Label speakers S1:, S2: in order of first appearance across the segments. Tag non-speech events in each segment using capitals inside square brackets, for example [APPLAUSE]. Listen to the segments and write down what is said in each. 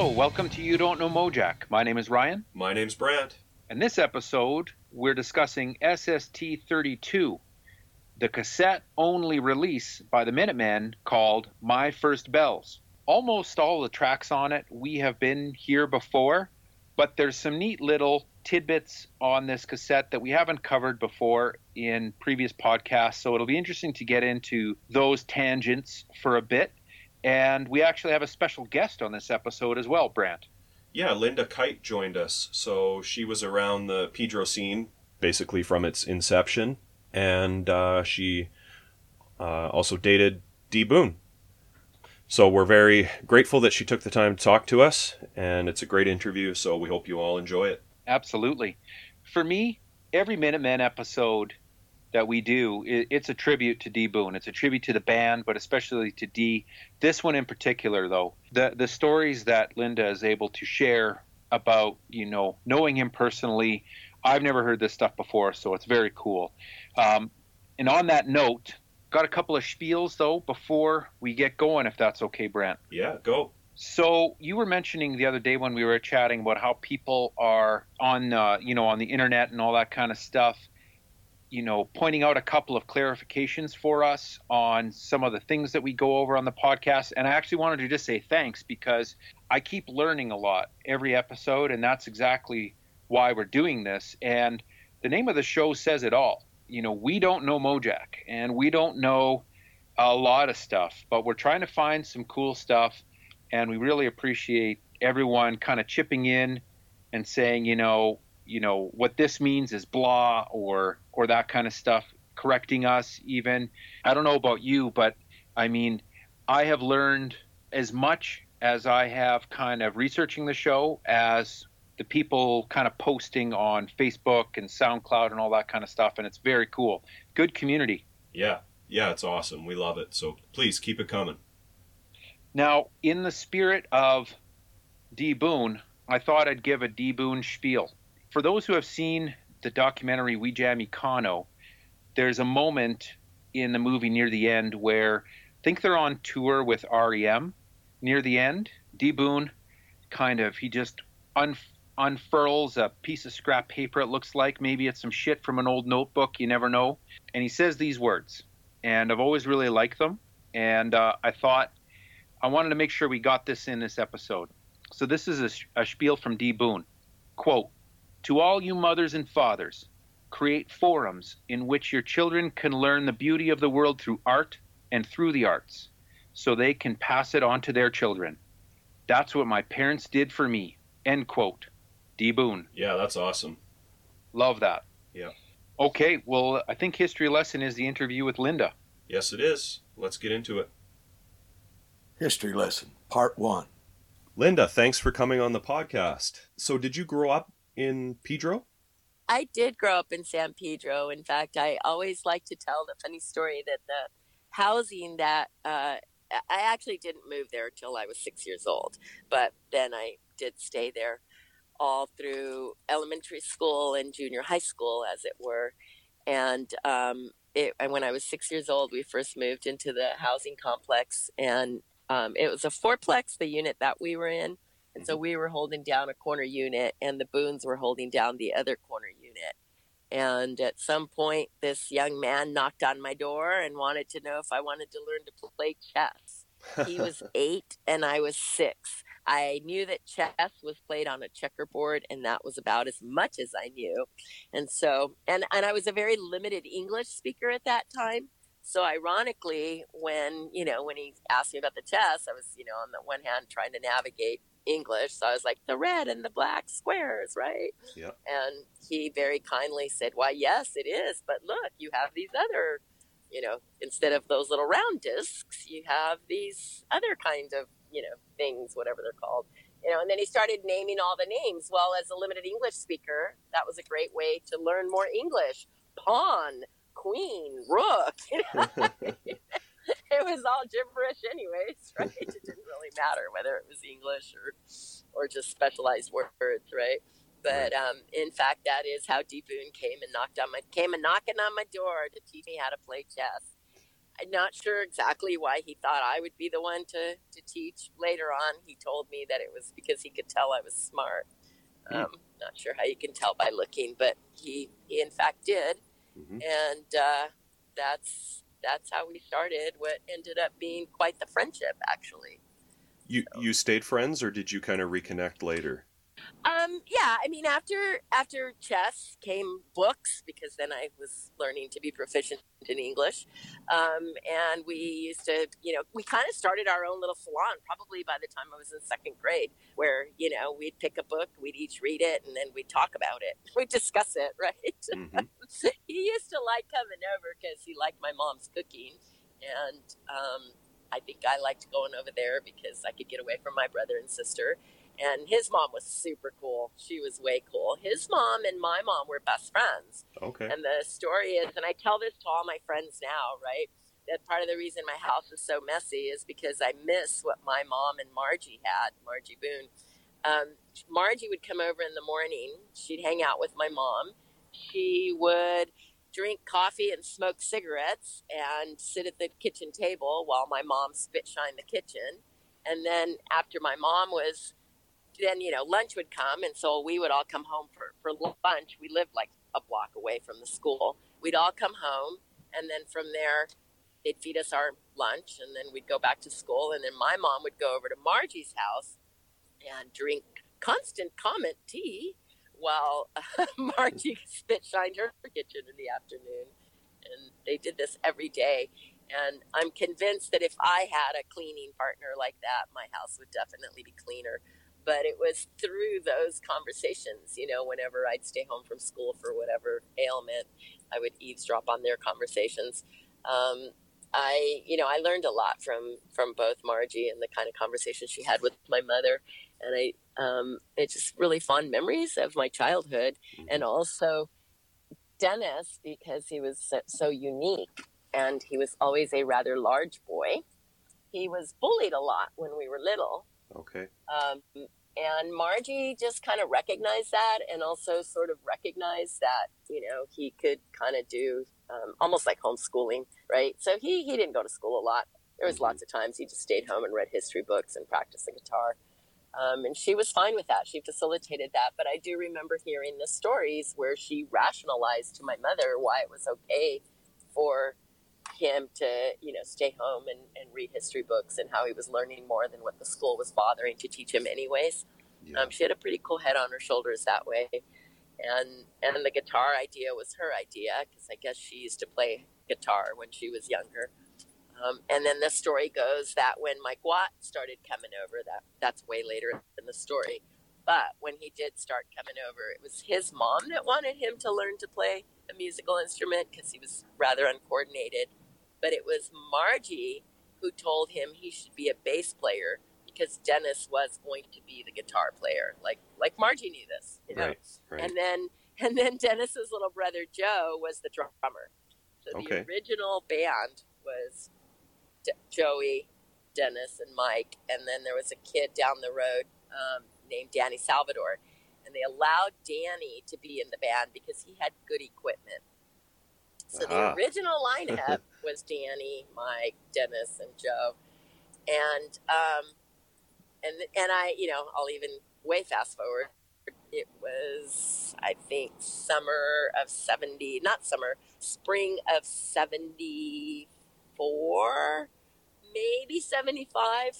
S1: Hello, welcome to You Don't Know Mojack. My name is Ryan.
S2: My name's Brant.
S1: And this episode, we're discussing SST 32, the cassette only release by the Minutemen called My First Bells. Almost all the tracks on it we have been here before, but there's some neat little tidbits on this cassette that we haven't covered before in previous podcasts. So it'll be interesting to get into those tangents for a bit. And we actually have a special guest on this episode as well, Brant.
S2: Yeah, Linda Kite joined us. So she was around the Pedro scene basically from its inception. And uh, she uh, also dated D. Boon. So we're very grateful that she took the time to talk to us. And it's a great interview. So we hope you all enjoy it.
S1: Absolutely. For me, every Minutemen episode that we do, it's a tribute to D Boon. It's a tribute to the band, but especially to D. This one in particular, though, the the stories that Linda is able to share about, you know, knowing him personally, I've never heard this stuff before, so it's very cool. Um, and on that note, got a couple of spiels though before we get going, if that's okay, Brant.
S2: Yeah, go.
S1: So you were mentioning the other day when we were chatting about how people are on, uh, you know, on the internet and all that kind of stuff. You know, pointing out a couple of clarifications for us on some of the things that we go over on the podcast. And I actually wanted to just say thanks because I keep learning a lot every episode, and that's exactly why we're doing this. And the name of the show says it all. You know, we don't know Mojack, and we don't know a lot of stuff, but we're trying to find some cool stuff and we really appreciate everyone kind of chipping in and saying, you know, you know what this means is blah or or that kind of stuff, correcting us even. I don't know about you, but I mean, I have learned as much as I have kind of researching the show as the people kind of posting on Facebook and SoundCloud and all that kind of stuff, and it's very cool. Good community.
S2: Yeah, yeah, it's awesome. We love it. So please keep it coming.
S1: Now, in the spirit of D. Boon, I thought I'd give a D. Boon spiel. For those who have seen the documentary We Jam Econo, there's a moment in the movie near the end where I think they're on tour with REM near the end. D. Boon kind of, he just un- unfurls a piece of scrap paper, it looks like. Maybe it's some shit from an old notebook, you never know. And he says these words. And I've always really liked them. And uh, I thought I wanted to make sure we got this in this episode. So this is a, a spiel from D. Boon. Quote, to all you mothers and fathers, create forums in which your children can learn the beauty of the world through art and through the arts, so they can pass it on to their children. That's what my parents did for me. End quote. D. Boon.
S2: Yeah, that's awesome.
S1: Love that.
S2: Yeah.
S1: Okay, well, I think history lesson is the interview with Linda.
S2: Yes, it is. Let's get into it.
S3: History Lesson, Part 1.
S2: Linda, thanks for coming on the podcast. So, did you grow up in Pedro?
S4: I did grow up in San Pedro. In fact, I always like to tell the funny story that the housing that uh, I actually didn't move there until I was six years old, but then I did stay there all through elementary school and junior high school, as it were. And um, it, when I was six years old, we first moved into the housing complex, and um, it was a fourplex, the unit that we were in. And so mm-hmm. we were holding down a corner unit, and the Boons were holding down the other corner unit. And at some point, this young man knocked on my door and wanted to know if I wanted to learn to play chess. He was [LAUGHS] eight, and I was six. I knew that chess was played on a checkerboard, and that was about as much as I knew. And so, and, and I was a very limited English speaker at that time. So ironically, when you know when he asked me about the chess, I was you know on the one hand trying to navigate English, so I was like the red and the black squares, right?
S2: Yeah.
S4: And he very kindly said, "Why, yes, it is, but look, you have these other, you know, instead of those little round discs, you have these other kind of you know things, whatever they're called." You know, and then he started naming all the names. Well, as a limited English speaker, that was a great way to learn more English. Pawn, queen, rook. [LAUGHS] [LAUGHS] [LAUGHS] it was all gibberish, anyways, [LAUGHS] right? It didn't really matter whether it was English or or just specialized words, right? But um, in fact, that is how D. Boon came and knocked on my came and knocking on my door to teach me how to play chess. I'm not sure exactly why he thought I would be the one to, to teach. Later on, he told me that it was because he could tell I was smart.
S2: Hmm.
S4: Um, not sure how you can tell by looking, but he, he in fact did.
S2: hmm
S4: And uh, that's that's how we started what ended up being quite the friendship, actually.
S2: You you stayed friends, or did you kind of reconnect later?
S4: Um, yeah, I mean, after after chess came books because then I was learning to be proficient in English, um, and we used to, you know, we kind of started our own little salon probably by the time I was in second grade, where you know we'd pick a book, we'd each read it, and then we'd talk about it, [LAUGHS] we'd discuss it, right?
S2: hmm [LAUGHS]
S4: he used to like coming over because he liked my mom's cooking, and um, I think I liked going over there because I could get away from my brother and sister. And his mom was super cool. She was way cool. His mom and my mom were best friends.
S2: Okay.
S4: And the story is, and I tell this to all my friends now, right? That part of the reason my house is so messy is because I miss what my mom and Margie had, Margie Boon. Um, Margie would come over in the morning. She'd hang out with my mom. She would drink coffee and smoke cigarettes and sit at the kitchen table while my mom spit shined the kitchen. And then after my mom was, then, you know, lunch would come. And so we would all come home for, for lunch. We lived like a block away from the school. We'd all come home. And then from there, they'd feed us our lunch. And then we'd go back to school. And then my mom would go over to Margie's house and drink constant comment tea while [LAUGHS] Margie spit shined her kitchen in the afternoon. And they did this every day. And I'm convinced that if I had a cleaning partner like that, my house would definitely be cleaner. But it was through those conversations, you know, whenever I'd stay home from school for whatever ailment, I would eavesdrop on their conversations. Um, I, you know, I learned a lot from from both Margie and the kind of conversation she had with my mother, and I, um, it's just really fond memories of my childhood, and also Dennis because he was so, so unique, and he was always a rather large boy. He was bullied a lot when we were little,
S2: Okay.
S4: um, and Margie just kind of recognized that and also sort of recognized that, you know, he could kind of do um, almost like homeschooling, right? So he, he didn't go to school a lot. There was
S2: Mhm.
S4: lots of times he just stayed home and read history books and practiced the guitar. Um, and she was fine with that. She facilitated that. But I do remember hearing the stories where she rationalized to my mother why it was okay for him to, you know, stay home and, and read history books and how he was learning more than what the school was bothering to teach him anyways.
S2: Yeah.
S4: Um, she had a pretty cool head on her shoulders that way. And and the guitar idea was her idea because I guess she used to play guitar when she was younger. Um, and then the story goes that when Mike Watt started coming over, that that's way later in the story. But when he did start coming over, it was his mom that wanted him to learn to play a musical instrument because he was rather uncoordinated. But it was Margie who told him he should be a bass player because Dennis was going to be the guitar player. Like like Margie knew this, you know.
S2: Right. Right.
S4: And then and then Dennis's little brother Joe was the drummer. So
S2: Okay.
S4: the original band was D- Joey, Dennis, and Mike, and then there was a kid down the road um, named Danny Salvador, and they allowed Danny to be in the band because he had good equipment. So
S2: Aha.
S4: the original lineup [LAUGHS] was Danny, Mike, Dennis, and Joe, and um, and and I, you know, I'll even way fast forward. It was, I think, summer of seventy, not summer, spring of seventy four, maybe seventy five,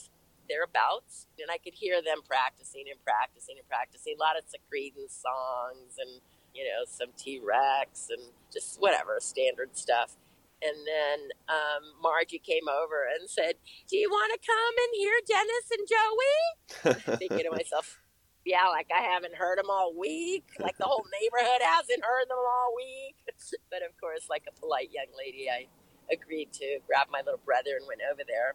S4: thereabouts. And I could hear them practicing and practicing and practicing. A lot of Creedence songs and you know some T Rex and just whatever standard stuff. And then um, Margie came over and said, "Do you want to come and hear Dennis and Joey?" thinking to myself, yeah, like I haven't heard them all week. Like the whole neighborhood hasn't heard them all week. [LAUGHS] But of course, like a polite young lady, I agreed to grab my little brother and went over there.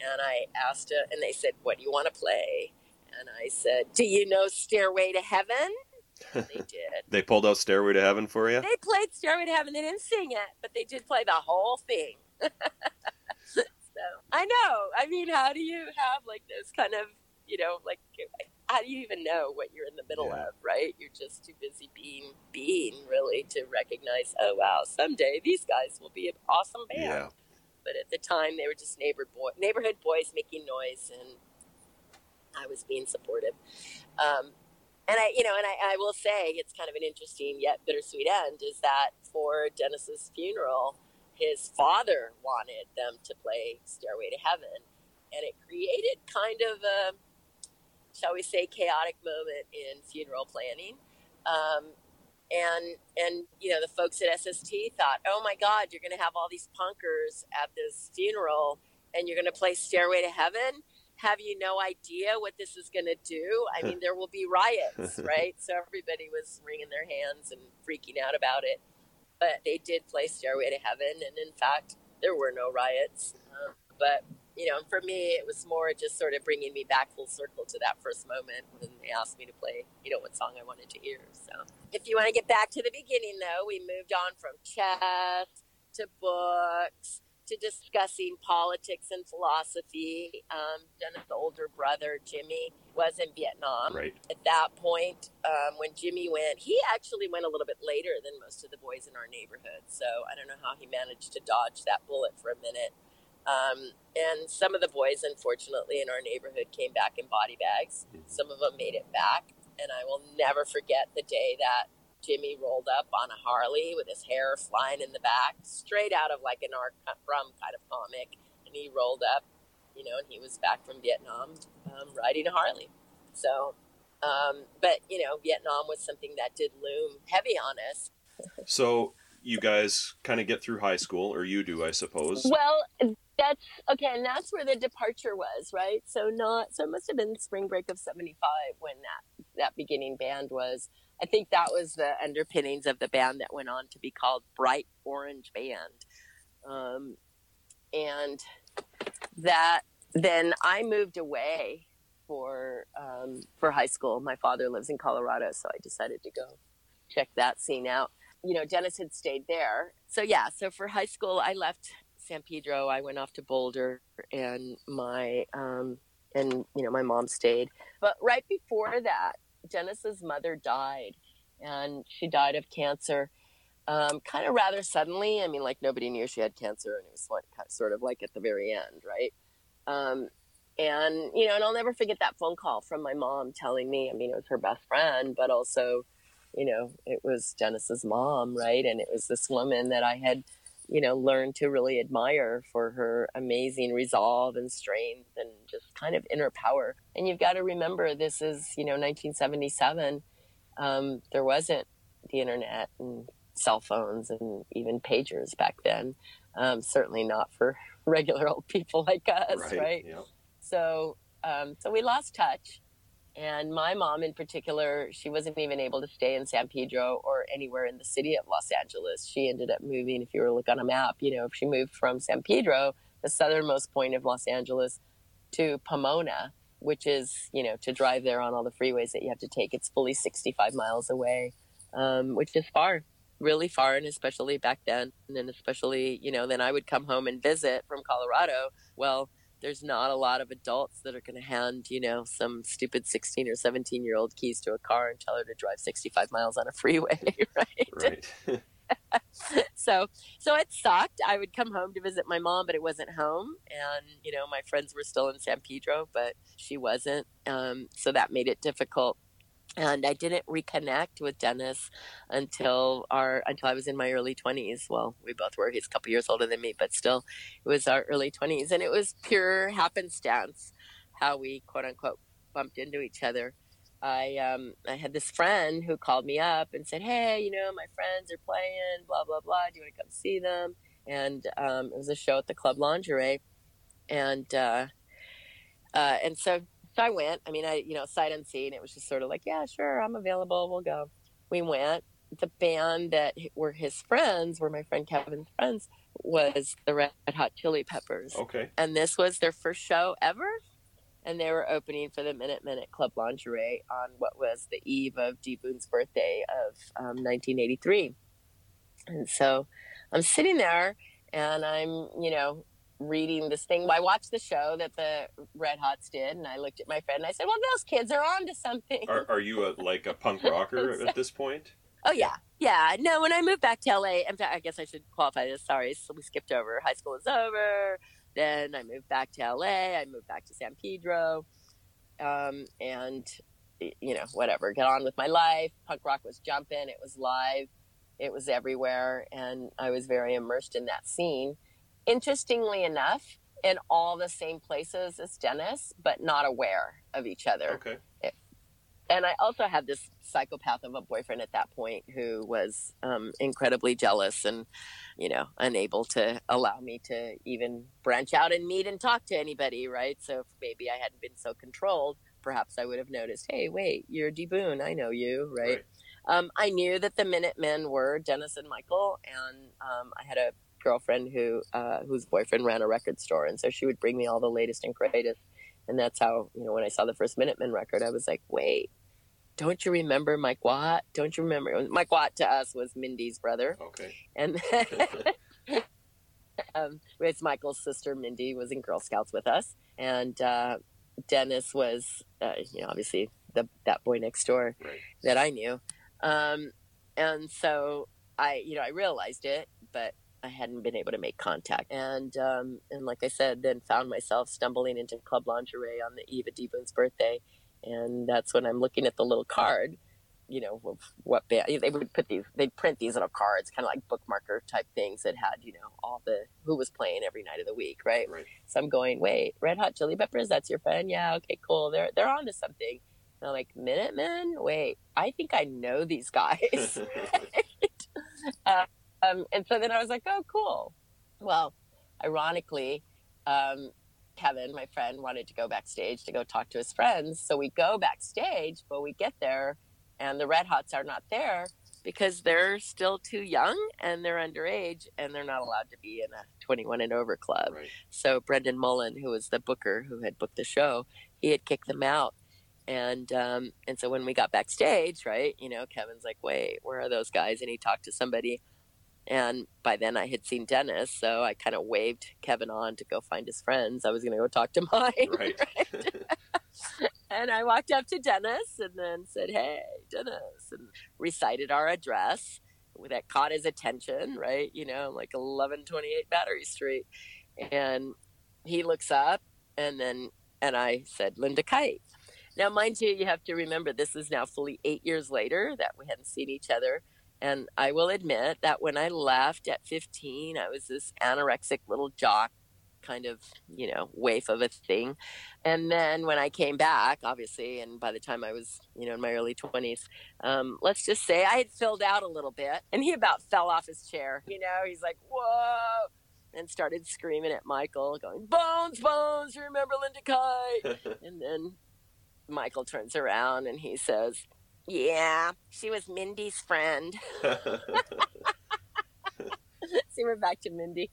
S4: And I asked her, and they said, What do you want to play? And I said, Do you know Stairway to Heaven? They did.
S2: they pulled out Stairway to Heaven for you.
S4: They played Stairway to Heaven. They didn't sing it, but they did play the whole thing. [LAUGHS] so I know. I mean, how do you have like this kind of, you know, like how do you even know what you're in the middle
S2: Yeah.
S4: of, right? You're just too busy being being really to recognize, oh wow, someday these guys will be an awesome band.
S2: Yeah.
S4: but at the time they were just neighbor boy, neighborhood boys making noise, and I was being supportive. Um, and I, you know, and I, I will say it's kind of an interesting yet bittersweet end is that for Dennis's funeral, his father wanted them to play Stairway to Heaven, and it created kind of a, shall we say, chaotic moment in funeral planning. Um, and and you know the folks at SST thought, oh my God, you're going to have all these punkers at this funeral, and you're going to play Stairway to Heaven. Have you no idea what this is going to do? I mean, [LAUGHS] there will be riots, right? So everybody was wringing their hands and freaking out about it. But they did play Stairway to Heaven, and in fact, there were no riots. Um, but you know, for me, it was more just sort of bringing me back full circle to that first moment when they asked me to play, you know, what song I wanted to hear. So, if you want to get back to the beginning, though, we moved on from chess to books to discussing politics and philosophy. Um, Dennis' older brother, Jimmy, was in Vietnam.
S2: Right.
S4: At that point, um, when Jimmy went, he actually went a little bit later than most of the boys in our neighborhood. So I don't know how he managed to dodge that bullet for a minute. Um, and some of the boys, unfortunately, in our neighborhood came back in body bags. Some of them made it back. And I will never forget the day that Jimmy rolled up on a Harley with his hair flying in the back, straight out of like an R. Crumb kind of comic. And he rolled up, you know, and he was back from Vietnam um, riding a Harley. So, um, but, you know, Vietnam was something that did loom heavy on us.
S2: So you guys kind of get through high school, or you do, I suppose.
S4: Well, that's okay, and that's where the departure was, right? So not so it must have been spring break of '75 when that that beginning band was. I think that was the underpinnings of the band that went on to be called Bright Orange Band, um, and that then I moved away for um, for high school. My father lives in Colorado, so I decided to go check that scene out. You know, Dennis had stayed there, so yeah. So for high school, I left San Pedro. I went off to Boulder, and my um, and you know my mom stayed. But right before that, Dennis's mother died, and she died of cancer, um, kind of rather suddenly. I mean, like nobody knew she had cancer, and it was like sort of like at the very end, right? Um, and you know, and I'll never forget that phone call from my mom telling me. I mean, it was her best friend, but also, you know, it was Dennis's mom, right? And it was this woman that I had you know, learned to really admire for her amazing resolve and strength and just kind of inner power. And you've got to remember, this is, you know, 1977. Um, there wasn't the internet and cell phones and even pagers back then. Um, certainly not for [LAUGHS] regular old people like us, right? right?
S2: Yep.
S4: So, um, so we lost touch. And my mom, in particular, she wasn't even able to stay in San Pedro or anywhere in the city of Los Angeles. She ended up moving, if you were to look on a map, you know, if she moved from San Pedro, the southernmost point of Los Angeles, to Pomona, which is, you know, to drive there on all the freeways that you have to take. It's fully 65 miles away, um, which is far, really far. And especially back then, and especially, you know, then I would come home and visit from Colorado. Well, there's not a lot of adults that are going to hand you know some stupid 16 or 17 year old keys to a car and tell her to drive 65 miles on a [LAUGHS] freeway [LAUGHS] right?
S2: Right. [LAUGHS]
S4: so so it sucked. I would come home to visit my mom but it wasn't home. And you know my friends were still in san pedro but she wasn't. Um, so that made it difficult and I didn't reconnect with Dennis until our until I was in my early twenties. Well, we both were. He's a couple years older than me, but still, it was our early twenties, and it was pure happenstance how we quote unquote bumped into each other. I um, I had this friend who called me up and said, "Hey, you know, my friends are playing, blah blah blah. Do you want to come see them?" And um, it was a show at the Club Lingerie, and uh, uh, and so so I went. I mean, I you know sight unseen. It was just sort of like, yeah, sure, I'm available. We'll go. We went. The band that were his friends, were my friend Kevin's friends, was the Red Hot Chili Peppers.
S2: Okay.
S4: And this was their first show ever. And they were opening for the Minute Minute Club Lingerie on what was the eve of D Boon's birthday of um, 1983. And so I'm sitting there and I'm, you know, reading this thing. I watched the show that the Red Hots did, and I looked at my friend and I said, "Well, those kids are on to something."
S2: Are, are you a, like a punk [LAUGHS] rocker at this point?
S4: Oh yeah, yeah. No, when I moved back to LA, in fact, I guess I should qualify this. Sorry, so we skipped over. High school was over. Then I moved back to LA. I moved back to San Pedro, um, and you know, whatever. Get on with my life. Punk rock was jumping. It was live. It was everywhere, and I was very immersed in that scene. Interestingly enough, in all the same places as Dennis, but not aware of each other.
S2: Okay.
S4: and I also had this psychopath of a boyfriend at that point who was um, incredibly jealous and, you know, unable to allow me to even branch out and meet and talk to anybody, right? So if maybe I hadn't been so controlled, perhaps I would have noticed, hey, wait, you're D Boon, I know you, right?
S2: Right.
S4: Um, I knew that the Minutemen were Dennis and Michael, and um, I had a girlfriend who uh, whose boyfriend ran a record store, and so she would bring me all the latest and greatest. And that's how you know when I saw the first Minutemen record, I was like, wait, don't you remember Mike Watt? Don't you remember Mike Watt to us was Mindy's brother,
S2: Okay.
S4: and [LAUGHS] um, it's Michael's sister Mindy was in Girl Scouts with us, and uh, Dennis was uh, you know obviously the that boy next door
S2: Right.
S4: that I knew. Um, and so I, you know, I realized it, but I hadn't been able to make contact. And, um, and like I said, then found myself stumbling into club lingerie on the eve of D Boon's birthday. And that's when I'm looking at the little card, you know, of what band they would put these, they'd print these little cards, kind of like bookmarker type things that had, you know, all the, who was playing every night of the week. Right.
S2: Right.
S4: So I'm going, wait, Red Hot Chili Peppers, that's your friend? Yeah, okay, cool. They're they're onto something. And I'm like, Minutemen? Wait, I think I know these guys. [LAUGHS] [LAUGHS] uh, um, and so then I was like, oh, cool. Well, ironically, um, Kevin, my friend, wanted to go backstage to go talk to his friends. So we go backstage, but we get there and the Red Hots are not there because they're still too young and they're underage and they're not allowed to be in a 21 and over club.
S2: right.
S4: So Brendan Mullen, who was the booker who had booked the show, he had kicked them out. And um, and so when we got backstage, right, you know, Kevin's like, "Wait, where are those guys?" And he talked to somebody, and by then I had seen Dennis, so I kind of waved Kevin on to go find his friends. I was going to go talk to [LAUGHS] mine,
S2: Right. [LAUGHS]
S4: and I walked up to Dennis and then said, "Hey, Dennis," and recited our address that caught his attention. Right, you know, like eleven twenty eight Battery Street, and he looks up, and then and I said, "Linda Kite." Now, mind you, you have to remember this is now fully eight years later that we hadn't seen each other. And I will admit that when I left at 15, I was this anorexic little jock, kind of, you know, waif of a thing. And then when I came back, obviously, and by the time I was, you know, in my early 20s, um, let's just say I had filled out a little bit. And he about fell off his chair. You know, he's like, whoa. And started screaming at Michael, going, Bones, Bones, you remember Linda Kite? [LAUGHS] and then Michael turns around and he says, Yeah, she was Mindy's friend. [LAUGHS] so we're back to Mindy.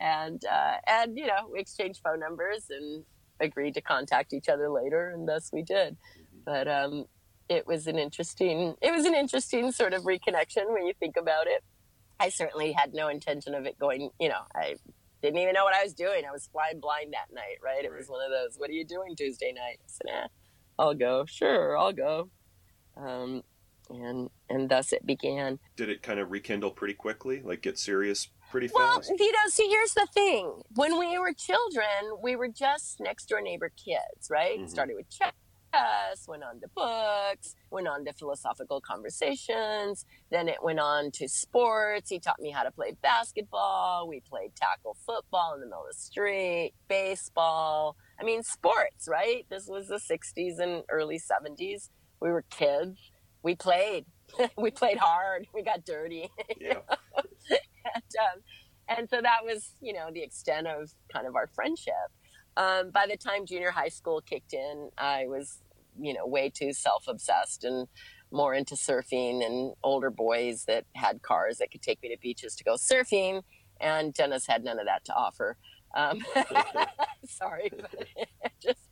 S4: And, uh, and, you know, we exchanged phone numbers and agreed to contact each other later, and thus we did. But um, it was an interesting, it was an interesting sort of reconnection when you think about it. I certainly had no intention of it going, you know, I didn't even know what I was doing. I was flying blind that night, right? It was one of those, what are you doing Tuesday night? I said, eh, I'll go. Sure, I'll go. Um, and and thus it began.
S2: Did it kind of rekindle pretty quickly? Like get serious pretty fast?
S4: Well, you know, see, here's the thing. When we were children, we were just next door neighbor kids, right?
S2: Mhm.
S4: Started with chess, went on to books, went on to philosophical conversations. Then it went on to sports. He taught me how to play basketball. We played tackle football in the middle of the street, baseball. I mean, sports, right? This was the 60s and early 70s. We were kids. We played. [LAUGHS] we played hard. We got dirty. [LAUGHS]
S2: yeah.
S4: and, um, and so that was, you know, the extent of kind of our friendship. Um, by the time junior high school kicked in, I was, you know, way too self obsessed and more into surfing and older boys that had cars that could take me to beaches to go surfing. And Dennis had none of that to offer. Um, [LAUGHS] sorry, but it just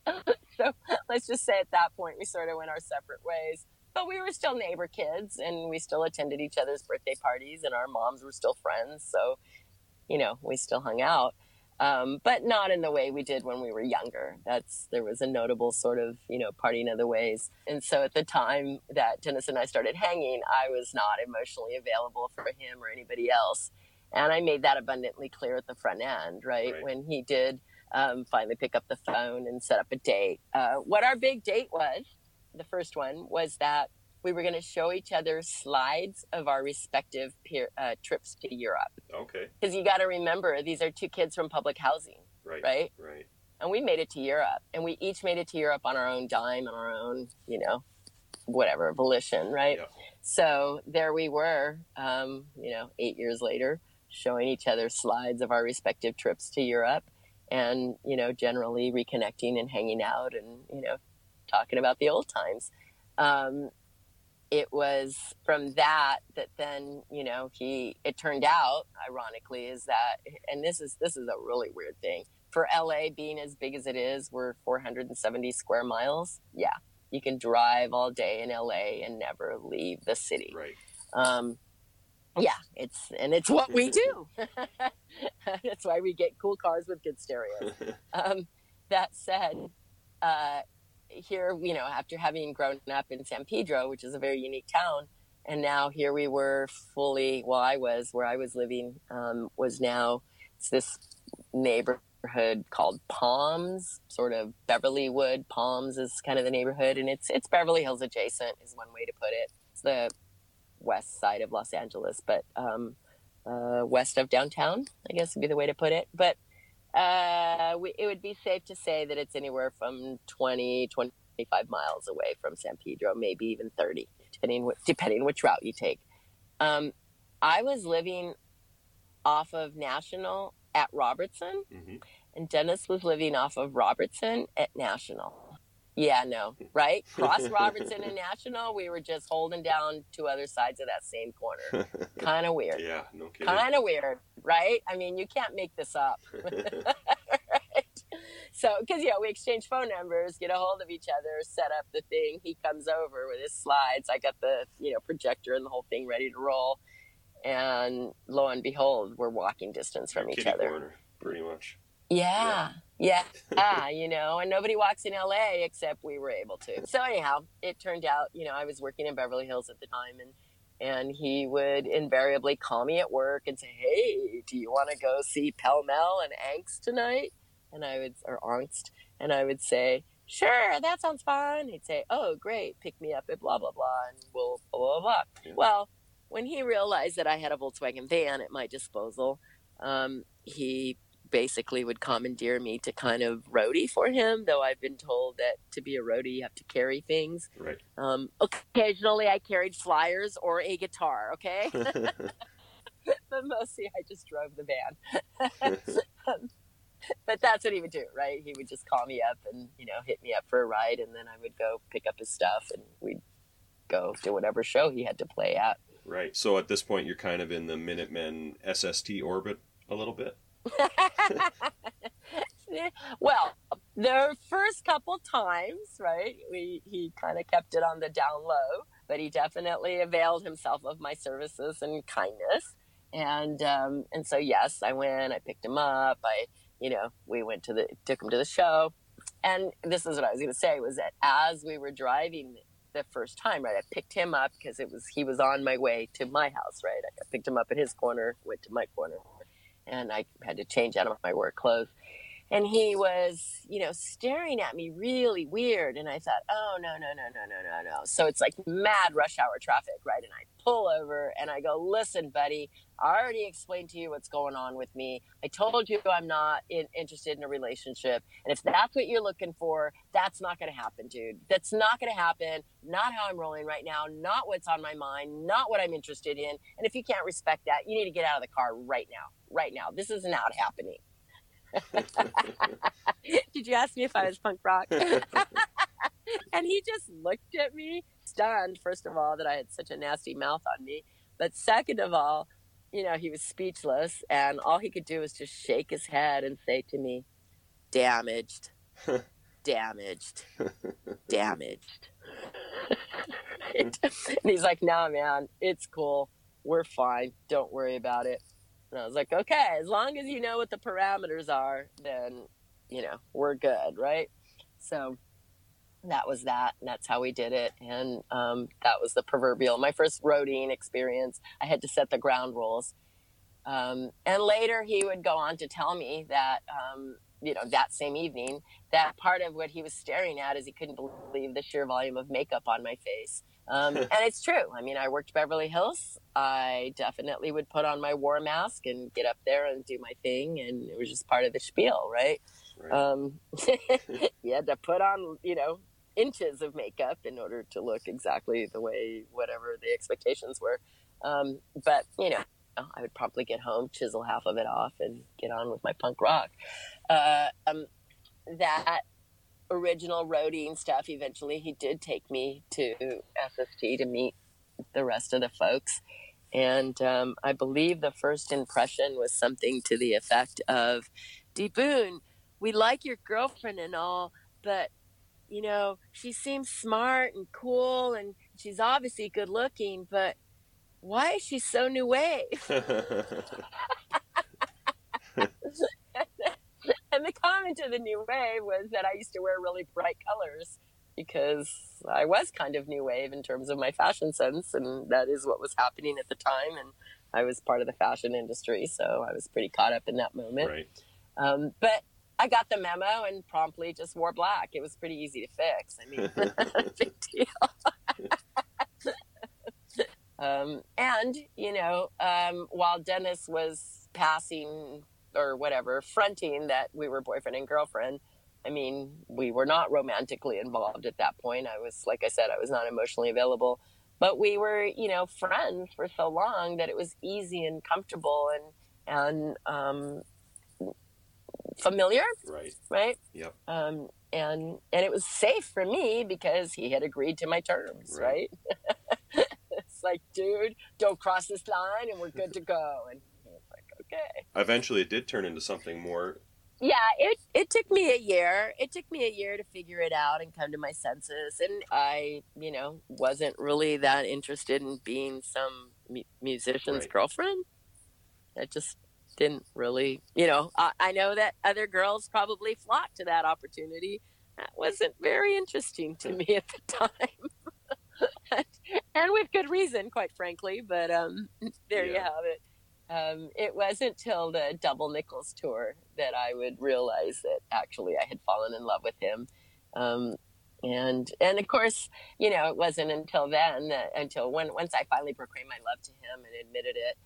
S4: so let's just say at that point we sort of went our separate ways. But we were still neighbor kids, and we still attended each other's birthday parties, and our moms were still friends. So, you know, we still hung out. um, but not in the way we did when we were younger. That's there was a notable sort of you know partying other ways. And so at the time that Dennis and I started hanging, I was not emotionally available for him or anybody else, and I made that abundantly clear at the front end. Right,
S2: Right.
S4: when he did um, finally pick up the phone and set up a date. Uh, what our big date was, the first one was that we were going to show each other slides of our respective peer, uh, trips to Europe.
S2: Okay.
S4: Because you got to remember, these are two kids from public housing,
S2: Right.
S4: right?
S2: Right.
S4: And we made it to Europe, and we each made it to Europe on our own dime, on our own, you know, whatever volition, right?
S2: Yeah.
S4: So there we were, um, you know, eight years later, showing each other slides of our respective trips to Europe, and you know, generally reconnecting and hanging out, and you know, talking about the old times. Um, it was from that that then you know he it turned out ironically is that and this is this is a really weird thing for LA being as big as it is we're 470 square miles yeah you can drive all day in LA and never leave the city
S2: Right.
S4: um, yeah it's and it's what we do [LAUGHS] that's why we get cool cars with good stereos [LAUGHS] um, that said, uh, here, you know, after having grown up in San Pedro, which is a very unique town, and now here we were fully, well, I was where I was living, um, was now it's this neighborhood called Palms, sort of Beverlywood. Palms is kind of the neighborhood, and it's it's Beverly Hills adjacent, is one way to put it. It's the west side of Los Angeles, but um, uh, west of downtown, I guess would be the way to put it. But uh, we, it would be safe to say that it's anywhere from 20, 25 miles away from San Pedro, maybe even 30, depending, depending which route you take. Um, I was living off of National at Robertson,
S2: hmm
S4: and Dennis was living off of Robertson at National. Yeah, no, right? Cross Robertson [LAUGHS] and National, we were just holding down two other sides of that same corner. [LAUGHS] Kind of weird.
S2: yeah. No kidding.
S4: Kind of weird, right? I mean, you can't make this up. [LAUGHS] right? So, because, yeah, we exchange phone numbers, get a hold of each other, set up the thing. He comes over with his slides. I got the, you know, projector and the whole thing ready to roll. And lo and behold, we're walking distance from each other.
S2: corner, pretty much.
S4: Yeah. Yeah. Ah, you know, and nobody walks in LA except we were able to. So anyhow, it turned out, you know, I was working in Beverly Hills at the time and and he would invariably call me at work and say, "Hey, do you want to go see Pell Mell and Angst tonight?" And I would or Angst, and I would say, "Sure, that sounds fun." He'd say, "Oh, great, pick me up at blah blah blah," and we'll blah blah blah. Well, when he realized that I had a Volkswagen van at my disposal, um, he basically would commandeer me to kind of roadie for him, though I've been told that to be a roadie, you have to carry things.
S2: Right.
S4: Um, occasionally, I carried flyers or a guitar, okay? [LAUGHS] [LAUGHS] but mostly I just drove the van. [LAUGHS] but that's what he would do, right? He would just call me up and, you know, hit me up for a ride, and then I would go pick up his stuff and we'd go to whatever show he had to play at.
S2: right. So at this point, you're kind of in the Minutemen SST orbit a little bit. [LAUGHS]
S4: well, the first couple times, right, we, he kind of kept it on the down low, but he definitely availed himself of my services and kindness. And um, and so yes, I went. I picked him up. I, you know, we went to the took him to the show. And this is what I was going to say was that as we were driving the first time, right, I picked him up because it was he was on my way to my house, right. I picked him up at his corner, went to my corner, and I had to change out of my work clothes. And he was, you know, staring at me really weird. And I thought, oh, no, no, no, no, no, no, no. So it's like mad rush hour traffic, right? And I pull over and I go, listen, buddy, I already explained to you what's going on with me. I told you I'm not in, interested in a relationship. And if that's what you're looking for, that's not going to happen, dude. That's not going to happen. Not how I'm rolling right now. Not what's on my mind. Not what I'm interested in. And if you can't respect that, you need to get out of the car right now. Right now. This is not happening. [LAUGHS] Did you ask me if I was punk rock? [LAUGHS] and he just looked at me, stunned, first of all, that I had such a nasty mouth on me. But second of all, you know, he was speechless, and all he could do was just shake his head and say to me, damaged, [LAUGHS] damaged, damaged. and he's like, nah, man, it's cool. We're fine. Don't worry about it. And I was like, okay, as long as you know what the parameters are, then, you know, we're good, right? So that was that. And that's how we did it. And um, that was the proverbial, my first roading experience. I had to set the ground rules. Um, and later he would go on to tell me that, um, you know, that same evening, that part of what he was staring at is he couldn't believe the sheer volume of makeup on my face. Um, [LAUGHS] and it's true. I mean, I worked Beverly Hills. I definitely would put on my war mask and get up there and do my thing. And it was just part of the spiel, right?
S2: Right.
S4: Um, [LAUGHS] [LAUGHS] you had to put on, you know, inches of makeup in order to look exactly the way whatever the expectations were. Um, but you know, I would probably get home, chisel half of it off, and get on with my punk rock. Uh, um, that original roading stuff. Eventually, he did take me to SST to meet the rest of the folks. And um, I believe the first impression was something to the effect of, "D Boon, we like your girlfriend and all, but you know, she seems smart and cool and she's obviously good looking, but why is she so new wave? [LAUGHS] [LAUGHS] [LAUGHS] and the comment of the new wave was that I used to wear really bright colors because I was kind of new wave in terms of my fashion sense, and that is what was happening at the time. And I was part of the fashion industry, so I was pretty caught up in that moment.
S2: right.
S4: Um, but I got the memo and promptly just wore black. It was pretty easy to fix. I mean, [LAUGHS] [LAUGHS] big deal. um, and, you know, um, while Dennis was passing or whatever, fronting that we were boyfriend and girlfriend, I mean, we were not romantically involved at that point. I was, like I said, I was not emotionally available. But we were, you know, friends for so long that it was easy and comfortable and, and um, familiar,
S2: Right.
S4: right?
S2: Yep.
S4: Um, and and it was safe for me because he had agreed to my terms,
S2: Right.
S4: right? [LAUGHS] it's like, dude, don't cross this line, and we're good to go. And
S2: Eventually, it did turn into something more.
S4: Yeah, it it took me a year. It took me a year to figure it out and come to my senses. And I, you know, wasn't really that interested in being some mu- musician's
S2: Right.
S4: girlfriend. I just didn't really, you know. I, I know that other girls probably flocked to that opportunity. That wasn't very interesting to me at the time, [LAUGHS] and with good reason, quite frankly. But um, [LAUGHS] there you have it. Um, it wasn't till the Double Nickels tour that I would realize that actually I had fallen in love with him. Um, and and of course, you know, it wasn't until then that until when once I finally proclaimed my love to him and admitted it,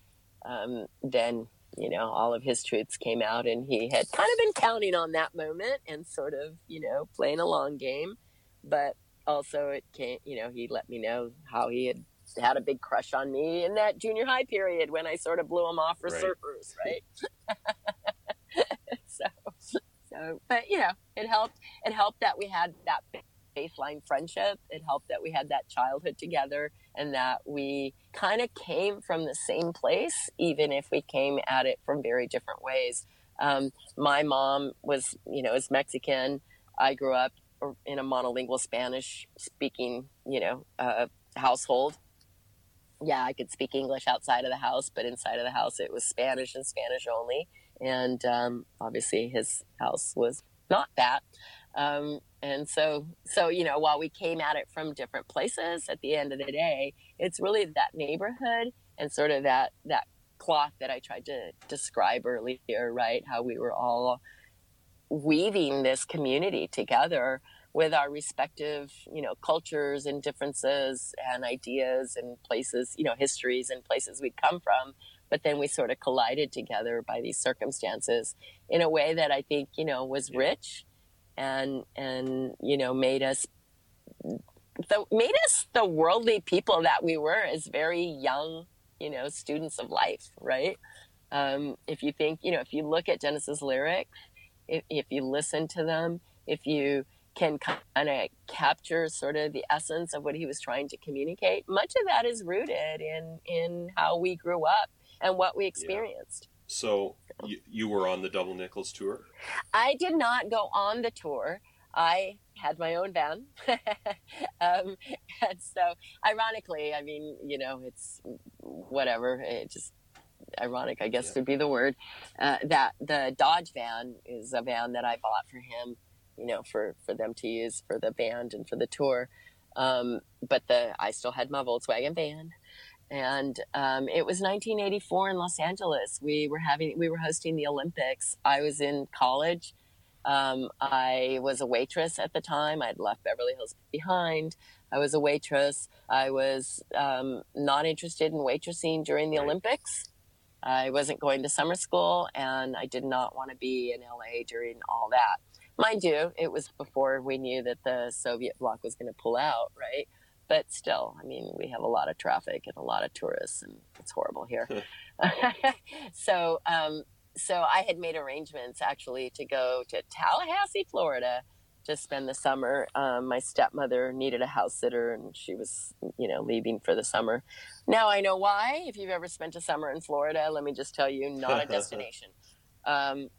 S4: um, then you know all of his truths came out, and he had kind of been counting on that moment and sort of you know playing a long game, but also it came, you know, he let me know how he had had a big crush on me in that junior high period when I sort of blew him off for
S2: Right.
S4: surfers, right? [LAUGHS] so, so, but you know, it helped. It helped that we had that baseline friendship. It helped that we had that childhood together, and that we kind of came from the same place, even if we came at it from very different ways. Um, my mom was, you know, is Mexican. I grew up in a monolingual Spanish speaking, you know, uh, household. Yeah, I could speak English outside of the house, but inside of the house it was Spanish and Spanish only. And um, obviously his house was not that. Um, and so, so you know, while we came at it from different places, at the end of the day, it's really that neighborhood and sort of that that cloth that I tried to describe earlier, right? How we were all weaving this community together with our respective, you know, cultures and differences and ideas and places, you know, histories and places we'd come from. But then we sort of collided together by these circumstances in a way that I think, you know, was rich and and you know made us the made us the worldly people that we were as very young, you know, students of life, right? Um, if you think, you know, if you look at Dennis's lyrics, if, if you listen to them, if you can kind of capture sort of the essence of what he was trying to communicate, much of that is rooted in in how we grew up and what we experienced.
S2: So you, you were on the Double Nickels tour.
S4: I did not go on the tour. I had my own van. [LAUGHS] um, and so, ironically, I mean, you know, it's whatever. It just, ironic, I guess would be the word. Uh, that the Dodge van is a van that I bought for him, you know, for for them to use for the band and for the tour. Um, but the I still had my Volkswagen van, and um, it was 1984 in Los Angeles. We were having we were hosting the Olympics. I was in college. Um, I was a waitress at the time. I'd left Beverly Hills behind. I was a waitress. I was um, not interested in waitressing during the right. Olympics. I wasn't going to summer school, and I did not want to be in LA during all that. Mind you, it was before we knew that the Soviet bloc was going to pull out, right? But still, I mean, we have a lot of traffic and a lot of tourists, and it's horrible here. [LAUGHS] [LAUGHS] so, um, so I had made arrangements actually to go to Tallahassee, Florida, to spend the summer. Um, my stepmother needed a house sitter, and she was, you know, leaving for the summer. Now I know why. If you've ever spent a summer in Florida, let me just tell you, not a [LAUGHS] destination. Um,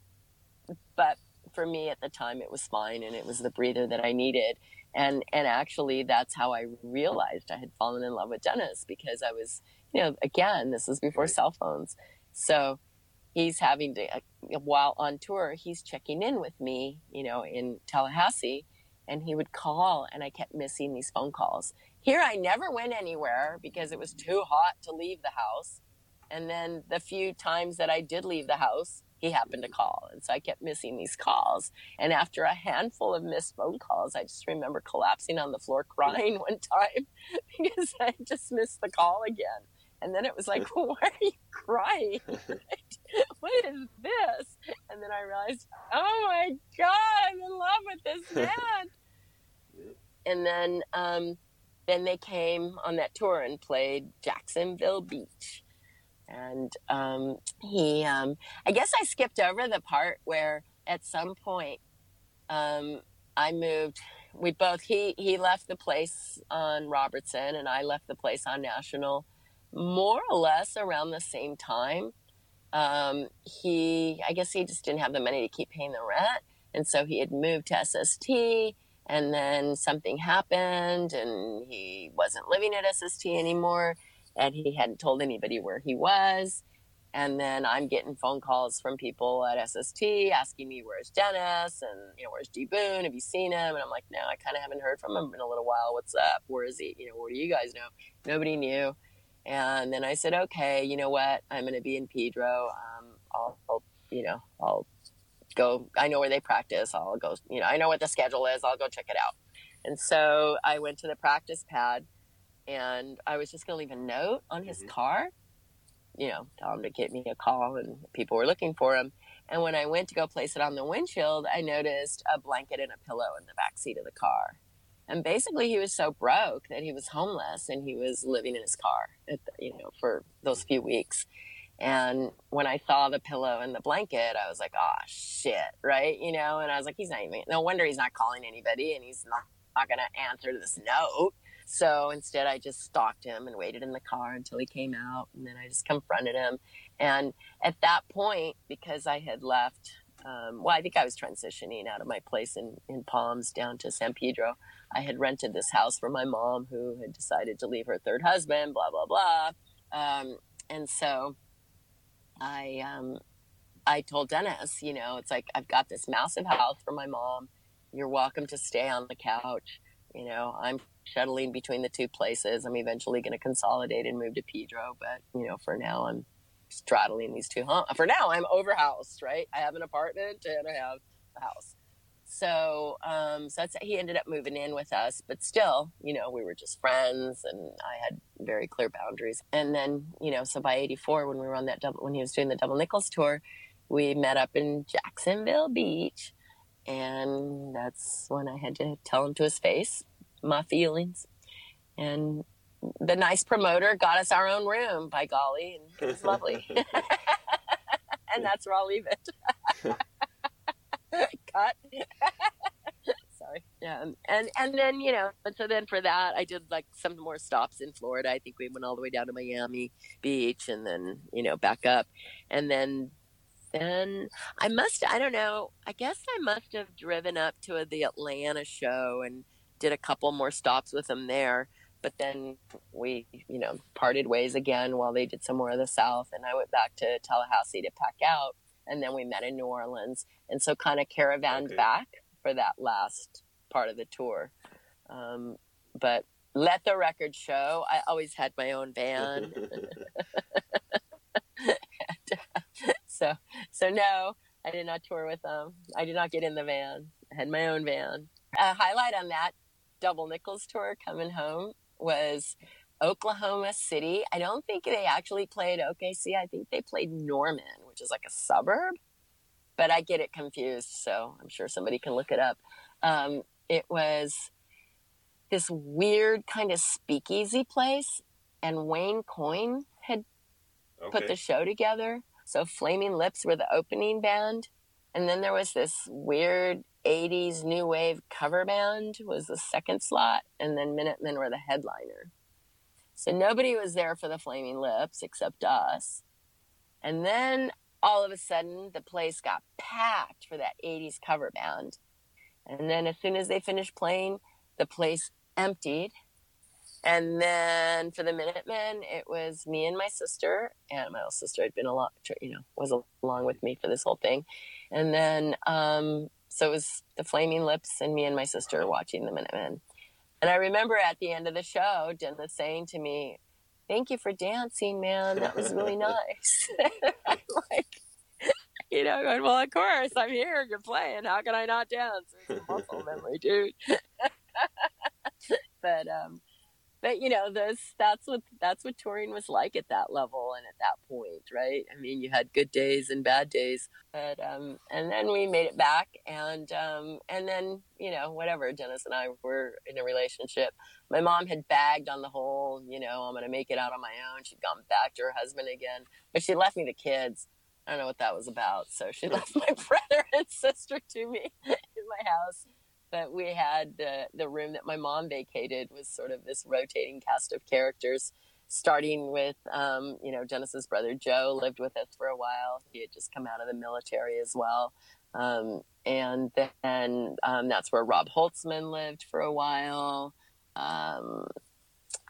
S4: but for me at the time, it was fine, and it was the breather that I needed. And and actually, that's how I realized I had fallen in love with Dennis because I was, you know, again, this was before cell phones, so he's having to uh, while on tour he's checking in with me you know in tallahassee and he would call and i kept missing these phone calls. Here i never went anywhere because it was too hot to leave the house. And then the few times that i did leave the house he happened to call and so i kept missing these calls and after a handful of missed phone calls i just remember collapsing on the floor crying [LAUGHS] one time because i just missed the call again and then it was like, well, [LAUGHS] why are you crying? [LAUGHS] what is this? And then I realized, oh my God, I'm in love with this man. and then, um, then they came on that tour and played Jacksonville Beach. And um, he, um, I guess I skipped over the part where at some point um, I moved. We both he he left the place on Robertson, and I left the place on National more or less around the same time. Um, he, I guess he just didn't have the money to keep paying the rent. And so he had moved to SST and then something happened and he wasn't living at SST anymore and he hadn't told anybody where he was. And then I'm getting phone calls from people at SST asking me, where's Dennis? And, you know, where's D Boon? Have you seen him? And I'm like, no, I kind of haven't heard from him in a little while. What's up? Where is he? You know, what do you guys know? Nobody knew. And then I said, okay, you know what? I'm going to be in Pedro. Um, I'll, I'll, you know, I'll go. I know where they practice. I'll go, you know, I know what the schedule is. I'll go check it out. And so I went to the practice pad and I was just going to leave a note on his mm-hmm. car, you know, tell him to get me a call and people were looking for him. And when I went to go place it on the windshield, I noticed a blanket and a pillow in the back seat of the car. And basically he was so broke that he was homeless and he was living in his car the, you know for those few weeks. And when i saw the pillow and the blanket i was like oh shit right? You know? And i was like he's not even no wonder he's not calling anybody and he's not, not gonna answer this note so instead i just stalked him and waited in the car until he came out and then i just confronted him and at that point because i had left um, well, I think I was transitioning out of my place in, in Palms down to San Pedro. I had rented this house for my mom who had decided to leave her third husband, blah, blah, blah. Um, and so I, um, I told Dennis, you know, it's like, I've got this massive house for my mom. You're welcome to stay on the couch. You know, I'm shuttling between the two places. I'm eventually going to consolidate and move to Pedro, but, you know, for now I'm straddling these two. For now, I'm overhoused, right? I have an apartment and I have a house. So, um, so that's he ended up moving in with us, but still, you know, we were just friends, and I had very clear boundaries. And then, you know, so by '84, when we were on that double, when he was doing the Double Nickels tour, we met up in Jacksonville Beach, and that's when I had to tell him to his face my feelings. And the nice promoter got us our own room, by golly, and it was lovely. [LAUGHS] and that's where I'll leave it. [LAUGHS] Cut. [LAUGHS] Sorry. Yeah, and and then you know, and so then for that, I did like some more stops in Florida. I think we went all the way down to Miami Beach, and then you know back up, and then then I must I don't know. I guess I must have driven up to the Atlanta show and did a couple more stops with them there but then we, you know, parted ways again while they did some more of the South, and I went back to Tallahassee to pack out, and then we met in New Orleans, and so kind of caravanned
S2: Okay.
S4: back for that last part of the tour. Um, but let the record show, I always had my own van, [LAUGHS] so so no, I did not tour with them. I did not get in the van. I had my own van. A highlight on that double nickels tour coming home was Oklahoma City. I don't think they actually played OKC. I think they played Norman, which is like a suburb, but I get it confused. So I'm sure somebody can look it up. Um, it was this weird kind of speakeasy place, and Wayne Coyne had put the show together. So Flaming Lips were the opening band, and then there was this weird '80s new wave cover band was the second slot, and then Minutemen were the headliner. So nobody was there for the Flaming Lips except us, and then all of a sudden the place got packed for that '80s cover band, and then as soon as they finished playing, the place emptied. And then for the Minutemen, it was me and my sister, and my little sister had been along, you know, was along with me for this whole thing. And then, um, so it was the Flaming Lips and me and my sister watching the Minutemen. And I remember at the end of the show, Dennis saying to me, "Thank you for dancing, man. That was really [LAUGHS] nice." [LAUGHS] I'm like, you know, going, well, of course, I'm here. You're playing. How can I not dance? It's a muscle memory, dude. [LAUGHS] but um, but you know those that's what that's what touring was like at that level and at that point right? I mean you had good days and bad days. But um and then we made it back and um and then you know whatever dennis and i were in a relationship. My mom had bagged on the whole you know i'm gonna make it out on my own. She'd gone back to her husband again but she left me the kids. I don't know what that was about. So she [LAUGHS] left my brother and sister to me [LAUGHS] in my house but we had the the room that my mom vacated was sort of this rotating cast of characters starting with um, you know Dennis's brother Joe lived with us for a while. He had just come out of the military as well. Um, and then um, that's where Rob Holzman lived for a while. Um,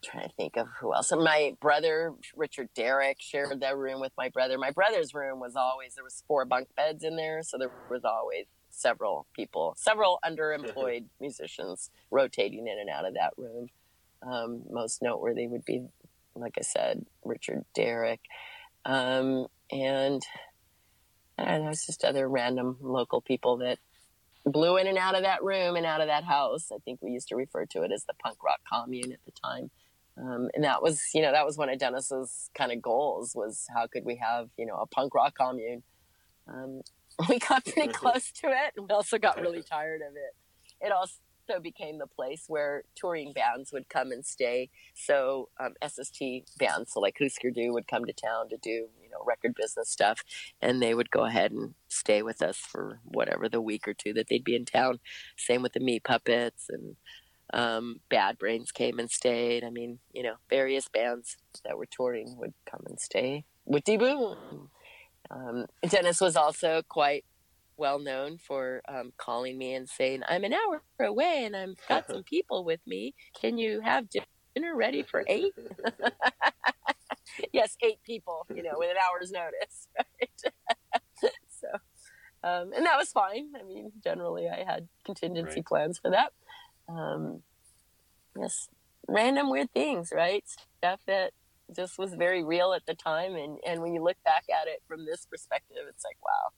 S4: trying to think of who else. And my brother Richard Derrick shared that room with my brother. My brother's room was always there was four bunk beds in there so there was always several people, several underemployed [LAUGHS] musicians rotating in and out of that room. Um, most noteworthy would be, like I said, Richard Derrick. Um, and and there's just other random local people that blew in and out of that room and out of that house. I think we used to refer to it as the punk rock commune at the time. Um, and that was, you know, that was one of Dennis's kind of goals was how could we have, you know, a punk rock commune. Um, [LAUGHS] we got pretty close to it and we also got really tired of it. It also became the place where touring bands would come and stay. So um, sst bands so like Hüsker Dü would come to town to do you know record business stuff and they would go ahead and stay with us for whatever the week or two that they'd be in town. Same with the meat puppets and um, bad brains came and stayed. I mean you know various bands that were touring would come and stay. With D Boon. Um, Dennis was also quite well known for um, calling me and saying, "I'm an hour away and I've got some [LAUGHS] people with me. Can you have dinner ready for eight? [LAUGHS] yes, eight people. You know, with an hour's notice, [LAUGHS] right? so, um, and that was fine. I mean, generally, I had contingency
S2: Right.
S4: plans for that. Um, yes, random weird things, right? Stuff that just was very real at the time and and when you look back at it from this perspective it's like wow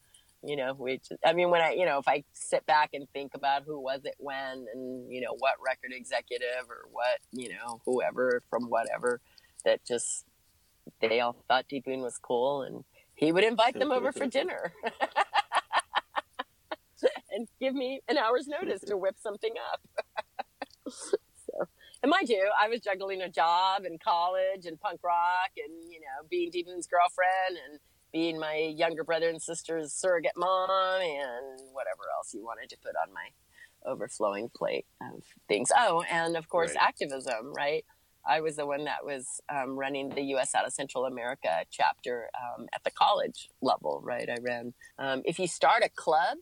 S4: you know which i mean when i you know if i sit back and think about who was it when and you know what record executive or what you know whoever from whatever that just they all thought D Boon was cool and he would invite them over for [LAUGHS] dinner. [LAUGHS] And give me an hour's notice to whip something up [LAUGHS] and mind you, I was juggling a job and college and punk rock and, you know, being D girlfriend and being my younger brother and sister's surrogate mom and whatever else you wanted to put on my overflowing plate of things. Oh, and of course,
S2: Right.
S4: activism, right? I was the one that was um, running the U.S. out of Central America chapter um, at the college level, right? I ran. Um, if you start a club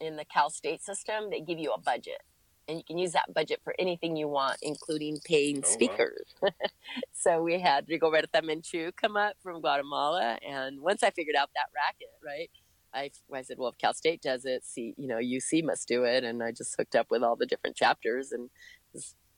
S4: in the Cal State system, they give you a budget and you can use that budget for anything you want, including paying
S2: Oh, wow.
S4: speakers. [LAUGHS] so we had Rigoberta Menchu come up from Guatemala, and once I figured out that racket, right, I, I said, well, if Cal State does it, see, you know, UC must do it, and I just hooked up with all the different chapters, and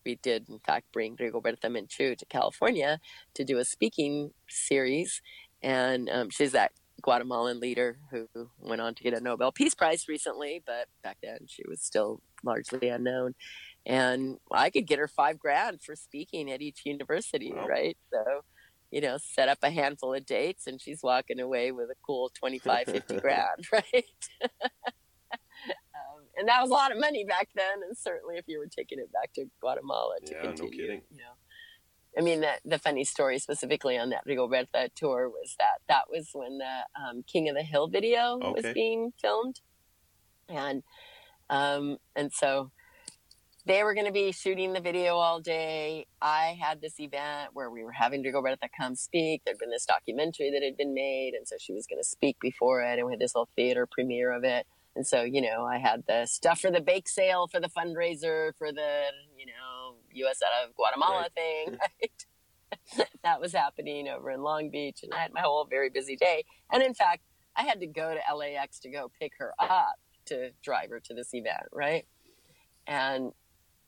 S4: we did, in fact, bring Rigoberta Menchu to California to do a speaking series, and um, she's that Guatemalan leader who went on to get a Nobel Peace Prize recently, but back then she was still largely unknown. And I could get her five grand for speaking at each university,
S2: Wow.
S4: right? So, you know, set up a handful of dates and she's walking away with a cool 25, 50 [LAUGHS] grand, [LAUGHS] right? [LAUGHS] um, and that was a lot of money back then. And certainly if you were taking it back to Guatemala to
S2: Yeah, no
S4: continue,
S2: kidding.
S4: you know. I mean, the, the funny story specifically on that Rigoberta tour was that that was when the um, King of the Hill video was being filmed, and um, and so they were going to be shooting the video all day. I had this event where we were having Rigoberta come speak. There'd been this documentary that had been made, and so she was going to speak before it, and we had this little theater premiere of it. And so, you know, I had the stuff for the bake sale, for the fundraiser, for the, you know, US out of Guatemala
S2: Right.
S4: thing, [LAUGHS] right? [LAUGHS] that was happening over in Long Beach. And I had my whole very busy day. And in fact, I had to go to LAX to go pick her up to drive her to this event, right? And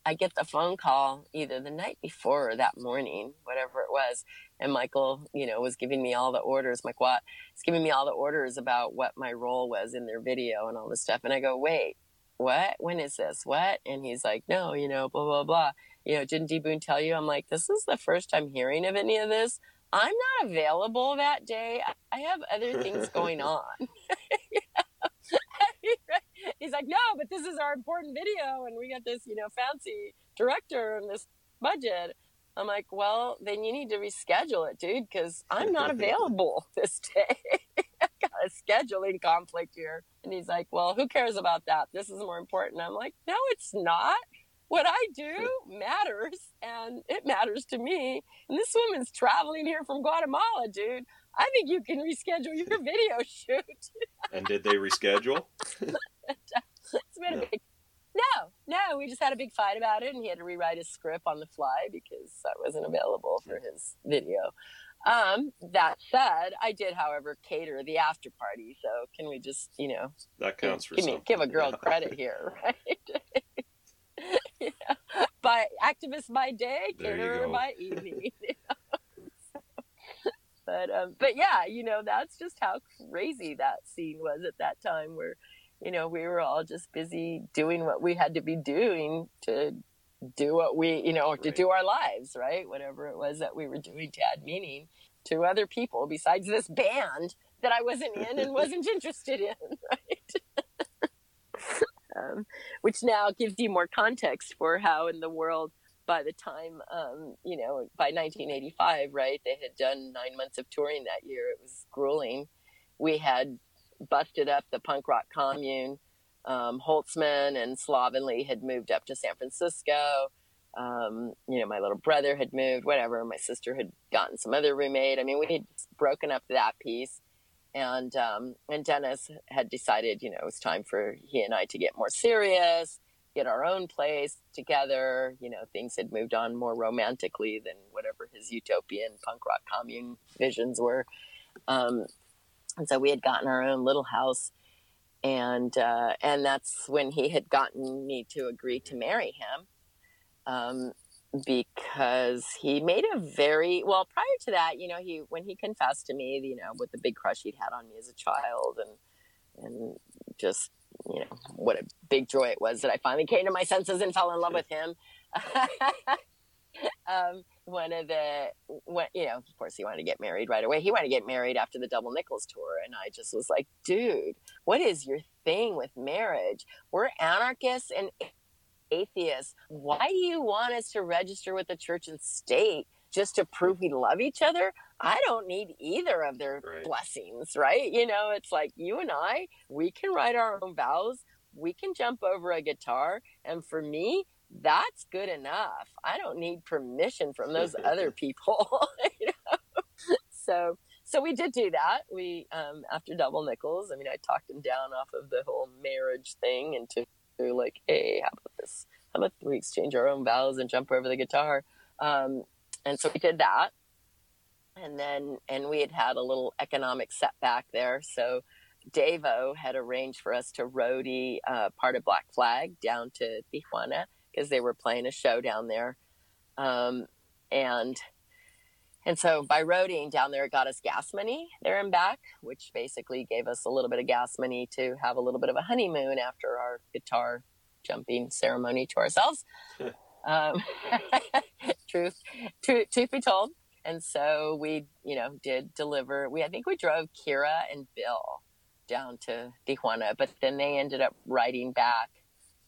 S4: I get the phone call either the night before or that morning, whatever it was. And Michael, you know, was giving me all the orders. Mike Watt was giving me all the orders about what my role was in their video and all this stuff. And I go, wait, what? When is this? What? And he's like, no, you know, blah, blah, blah. You know, didn't D Boon tell you? I'm like, this is the first I'm hearing of any of this. I'm not available that day. I- have other things going [LAUGHS] on. You [LAUGHS] know? He's like, no, but this is our important video, and we got this, you know, fancy director and this budget. I'm like, well, then you need to reschedule it, dude, because I'm not [LAUGHS] available this day. I got a scheduling conflict here. And he's like, well, who cares about that? This is more important. I'm like, no, it's not. What I do matters, and it matters to me. And this woman's traveling here from Guatemala, dude. I think you can reschedule your [LAUGHS] video shoot.
S2: And did they reschedule? [LAUGHS]
S4: it's been
S2: No.
S4: a big no no we just had a big fight about it and he had to rewrite his script on the fly because i wasn't available for his video um, that said i did however cater the after party so can we just you know
S2: That counts for
S4: give me give a girl credit [LAUGHS] here right. By activist by day caterer by evening [LAUGHS] you know? but um but yeah you know that's just how crazy that scene was at that time where you know we were all just busy doing what we had to be doing to do what we you know to do our lives right? Whatever it was that we were doing to add meaning to other people besides this band that I wasn't in and wasn't [LAUGHS] interested in [LAUGHS] right um, which now gives you more context for how in the world by the time um, you know by 1985 right they had done nine months of touring that year it was grueling. We had busted up the punk rock commune um, holzman and slovenly had moved up to san francisco. Um, you know my little brother had moved whatever my sister had gotten some other roommate. I mean we had broken up that piece and um, and Dennis had decided, you know, it was time for he and I to get more serious, get our own place together. You know, things had moved on more romantically than whatever his utopian punk rock commune visions were. Um, and so we had gotten our own little house, and uh, and that's when he had gotten me to agree to marry him. Um, because he made a very well prior to that you know he when he confessed to me you know with the big crush he'd had on me as a child and and just you know what a big joy it was that i finally came to my senses and fell in love with him. [LAUGHS] Um one of the what you know of course he wanted to get married right away. He wanted to get married after the double nickels tour and i just was like dude what is your thing with marriage? We're anarchists and atheists. Why do you want us to register with the church and state just to prove we love each other? I don't need either of their
S2: Right.
S4: blessings, right? You know, it's like you and I, we can write our own vows, we can jump over a guitar, and for me, that's good enough. I don't need permission from those other [LAUGHS] people, [LAUGHS] you know. So, so we did do that. We um, after double nickels. I mean, I talked him down off of the whole marriage thing and to like, hey, how about this? how about we exchange our own vows and jump over the guitar? Um, and so we did that. And then, and we had had a little economic setback there. So Davo had arranged for us to roadie uh, part of Black Flag down to Tijuana because they were playing a show down there. Um, and and so by roading down there, it got us gas money there and back, which basically gave us a little bit of gas money to have a little bit of a honeymoon after our guitar jumping ceremony to ourselves. um, [LAUGHS] truth, truth, truth be told. And so we, you know, did deliver. We, I think we drove Kira and Bill down to Tijuana, but then they ended up riding back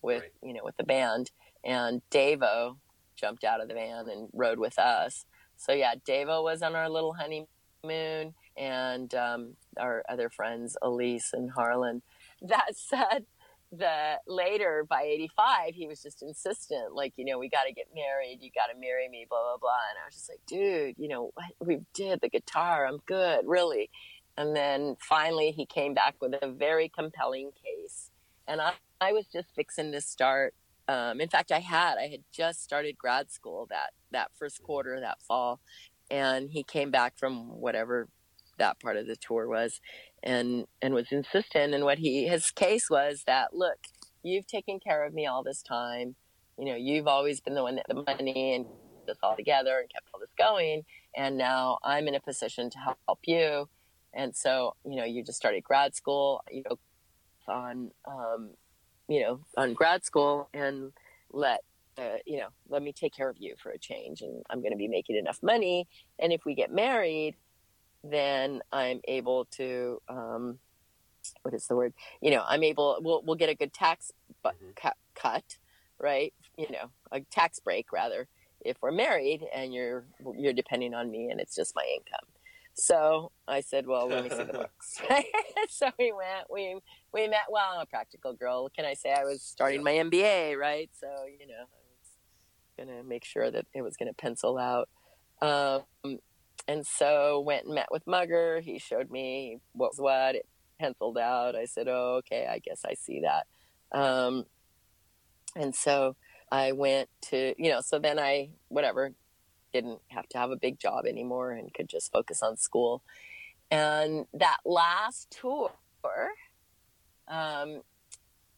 S4: with, right. you know, with the band. And Davo jumped out of the van and rode with us. So yeah, Davo was on our little honeymoon, and um, our other friends, Elise and Harlan. That [LAUGHS] said, the later by 85 he was just insistent like you know we got to get married you got to marry me blah blah blah. And i was just like dude you know we did the guitar i'm good really. And then finally he came back with a very compelling case. And i, I was just fixing to start um, in fact i had i had just started grad school that that first quarter that fall and he came back from whatever that part of the tour was and and was insistent and what he his case was that look you've taken care of me all this time. You know you've always been the one that the money and this all together and kept all this going and now i'm in a position to help you. And so you know you just started grad school you know on um, you know on grad school and let uh, you know let me take care of you for a change and i'm going to be making enough money and if we get married then I'm able to, um, what is the word? You know, I'm able, we'll, we'll get a good tax bu- mm-hmm. cut, cut, right? You know, a tax break rather, if we're married and you're, you're depending on me and it's just my income. So I said, well, let me see the [LAUGHS] books. [LAUGHS] so we went, we, we met, well, I'm a practical girl. Can I say I was starting my MBA, right? So, you know, I was going to make sure that it was going to pencil out. Um, and so went and met with Mugger. He showed me what was what. It penciled out. I said, "Oh, okay. I guess I see that." Um, and so I went to you know. So then I whatever didn't have to have a big job anymore and could just focus on school. And that last tour, um,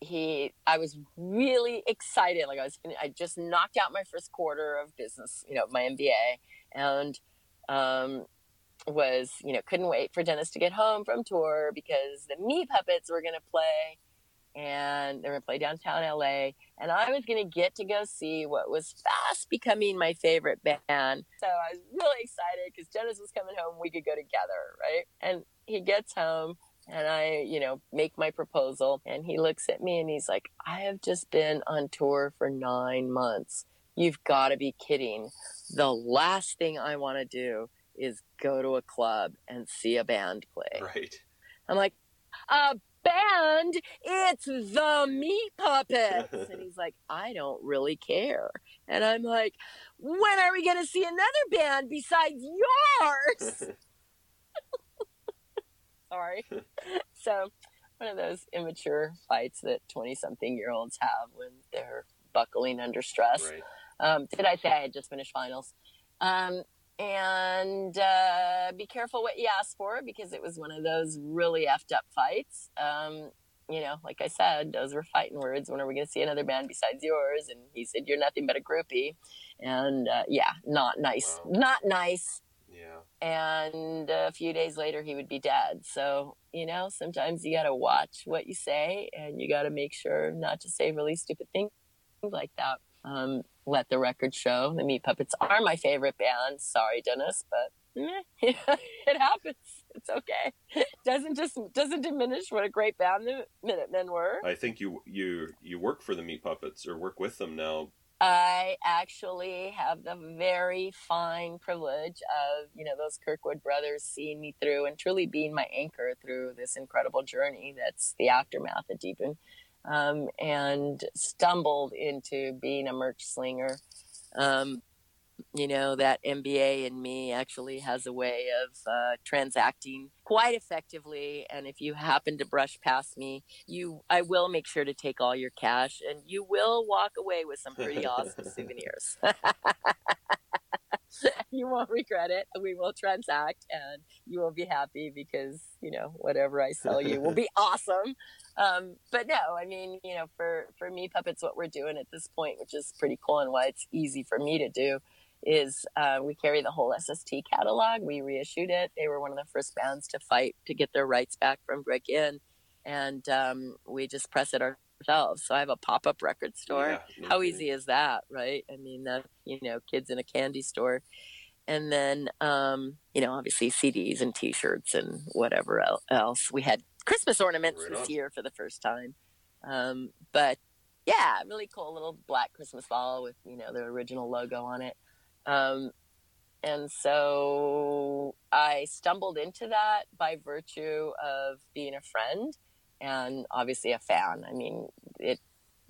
S4: he I was really excited. Like I was, I just knocked out my first quarter of business, you know, my MBA, and um, was you know couldn't wait for Dennis to get home from tour because the Meat Puppets were going to play, and they were going to play downtown LA, and I was going to get to go see what was fast becoming my favorite band. So I was really excited because Dennis was coming home. We could go together, right? And he gets home. And I, you know, make my proposal and he looks at me and he's like, I have just been on tour for nine months. You've got to be kidding the last thing I want to do is go to a club and see a band play.
S2: Right.
S4: I'm like, a band? It's the Meat Puppets. and [LAUGHS] he's like, I don't really care. And I'm like, when are we going to see another band besides yours? [LAUGHS] Sorry. [LAUGHS] so, one of those immature fights that 20 something year olds have when they're buckling under stress. Right. Um, did I say I had just finished finals? Um, and uh, be careful what you ask for because it was one of those really effed up fights. Um, you know, like I said, those were fighting words. When are we going to see another band besides yours? And he said, "You're nothing but a groupie," and uh, yeah, not nice, wow. not nice.
S2: Yeah.
S4: And a few days later, he would be dead. So you know, sometimes you got to watch what you say, and you got to make sure not to say really stupid things like that. Um, let the record show. The Meat Puppets are my favorite band. Sorry, Dennis, but [LAUGHS] it happens. It's okay. [LAUGHS] doesn't just doesn't diminish what a great band the Minutemen were.
S2: I think you you you work for the Meat Puppets or work with them now.
S4: I actually have the very fine privilege of, you know, those Kirkwood brothers seeing me through and truly being my anchor through this incredible journey that's the aftermath of Deep um, and stumbled into being a merch slinger. Um, you know that MBA in me actually has a way of uh, transacting quite effectively. And if you happen to brush past me, you I will make sure to take all your cash, and you will walk away with some pretty awesome [LAUGHS] souvenirs. [LAUGHS] you won't regret it. We will transact and you will be happy because, you know, whatever I sell you will be [LAUGHS] awesome. Um, but no, I mean, you know, for, for me, puppets, what we're doing at this point, which is pretty cool and why it's easy for me to do is uh, we carry the whole SST catalog. We reissued it. They were one of the first bands to fight to get their rights back from Greg Ginn. And um, we just press it ourselves. So I have a pop up record store. Yeah, How easy is that, right? I mean, that, you know, kids in a candy store. And then, um, you know, obviously CDs and t shirts and whatever else. We had Christmas ornaments right this year for the first time. Um, but yeah, really cool little black Christmas ball with, you know, the original logo on it. Um, and so I stumbled into that by virtue of being a friend and obviously a fan. I mean, it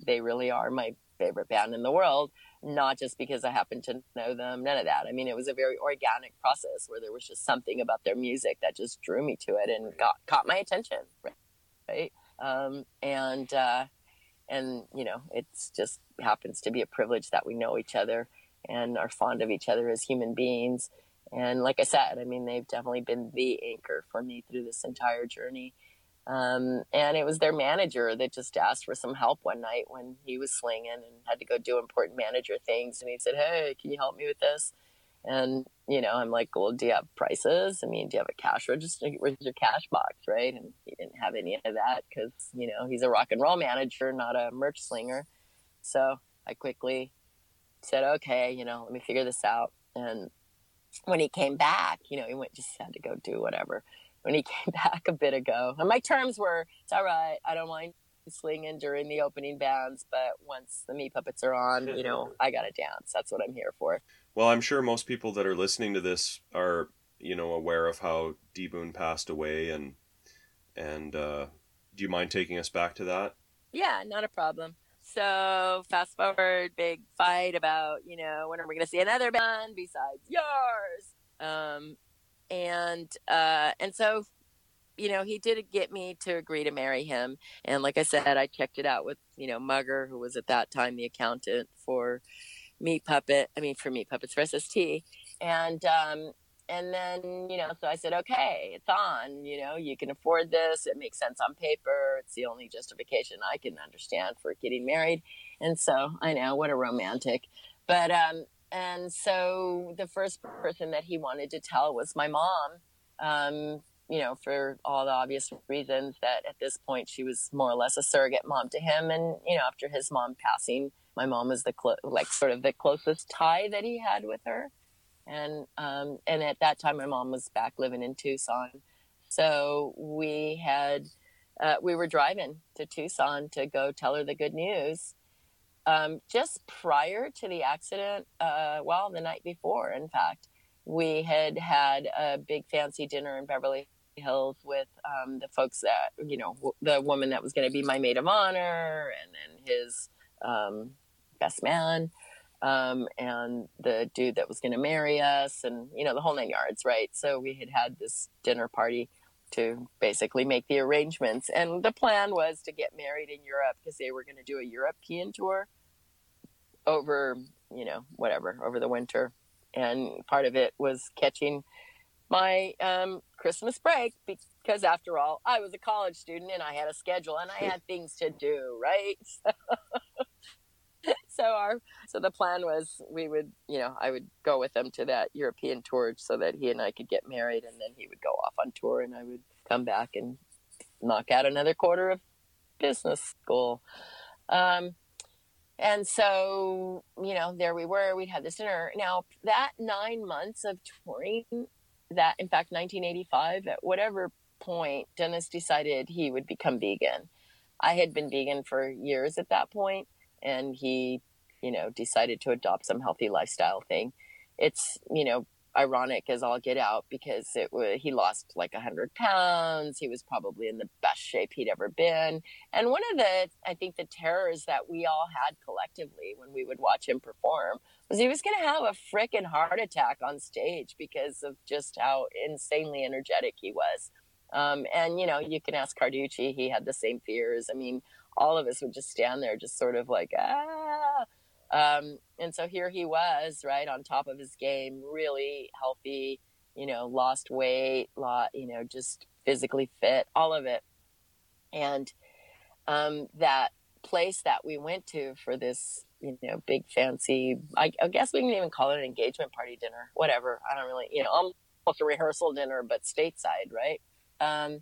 S4: they really are my favorite band in the world, not just because I happen to know them, none of that. I mean, it was a very organic process where there was just something about their music that just drew me to it and got caught my attention, right? Um, and uh, and you know, it's just happens to be a privilege that we know each other and are fond of each other as human beings. And like I said, I mean, they've definitely been the anchor for me through this entire journey. Um, and it was their manager that just asked for some help one night when he was slinging and had to go do important manager things. And he said, Hey, can you help me with this? And, you know, I'm like, Well, do you have prices? I mean, do you have a cash register? Where's your cash box? Right. And he didn't have any of that because, you know, he's a rock and roll manager, not a merch slinger. So I quickly said, okay, you know, let me figure this out. And when he came back, you know, he went just had to go do whatever. When he [LAUGHS] came back a bit ago, and my terms were, it's all right, I don't mind slinging during the opening bands, but once the Meat Puppets are on, you know, I gotta dance. That's what I'm here for.
S2: Well, I'm sure most people that are listening to this are, you know, aware of how D Boon passed away, and and uh, do you mind taking us back to that?
S4: Yeah, not a problem. So fast forward, big fight about you know when are we going to see another band besides yours? Um, and uh, and so you know he did get me to agree to marry him. And like I said, I checked it out with you know Mugger, who was at that time the accountant for Meat Puppet. I mean for Meat Puppets for SST. And um, and then, you know, so I said, okay, it's on. You know, you can afford this. It makes sense on paper. It's the only justification I can understand for getting married. And so I know what a romantic. But, um, and so the first person that he wanted to tell was my mom. Um, you know, for all the obvious reasons that at this point she was more or less a surrogate mom to him. And, you know, after his mom passing, my mom was the, clo- like, sort of the closest tie that he had with her and um, and at that time my mom was back living in Tucson, so we had uh, we were driving to Tucson to go tell her the good news. Um, just prior to the accident, uh, well, the night before, in fact, we had had a big fancy dinner in Beverly Hills with um, the folks that you know the woman that was going to be my maid of honor, and then his um, best man um, and the dude that was going to marry us, and you know the whole nine yards, right? So we had had this dinner party to basically make the arrangements, and the plan was to get married in Europe because they were going to do a European tour over, you know, whatever over the winter, and part of it was catching my um, Christmas break because after all, I was a college student and I had a schedule and I had things to do, right? [LAUGHS] so our so the plan was we would you know I would go with him to that European tour so that he and I could get married and then he would go off on tour and I would come back and knock out another quarter of business school. Um, and so, you know, there we were. We'd had this dinner. Now, that nine months of touring, that in fact, 1985, at whatever point, Dennis decided he would become vegan. I had been vegan for years at that point and he, you know, decided to adopt some healthy lifestyle thing. It's, you know, ironic as all get out because it was, he lost like 100 pounds. He was probably in the best shape he'd ever been. And one of the, I think, the terrors that we all had collectively when we would watch him perform was he was going to have a freaking heart attack on stage because of just how insanely energetic he was. Um, and, you know, you can ask Carducci, he had the same fears. I mean, all of us would just stand there, just sort of like, ah. Um, and so here he was, right on top of his game, really healthy, you know, lost weight, lot, you know, just physically fit, all of it. And um, that place that we went to for this, you know, big fancy, I, I, guess we can even call it an engagement party dinner, whatever. I don't really, you know, almost a rehearsal dinner, but stateside, right? Um,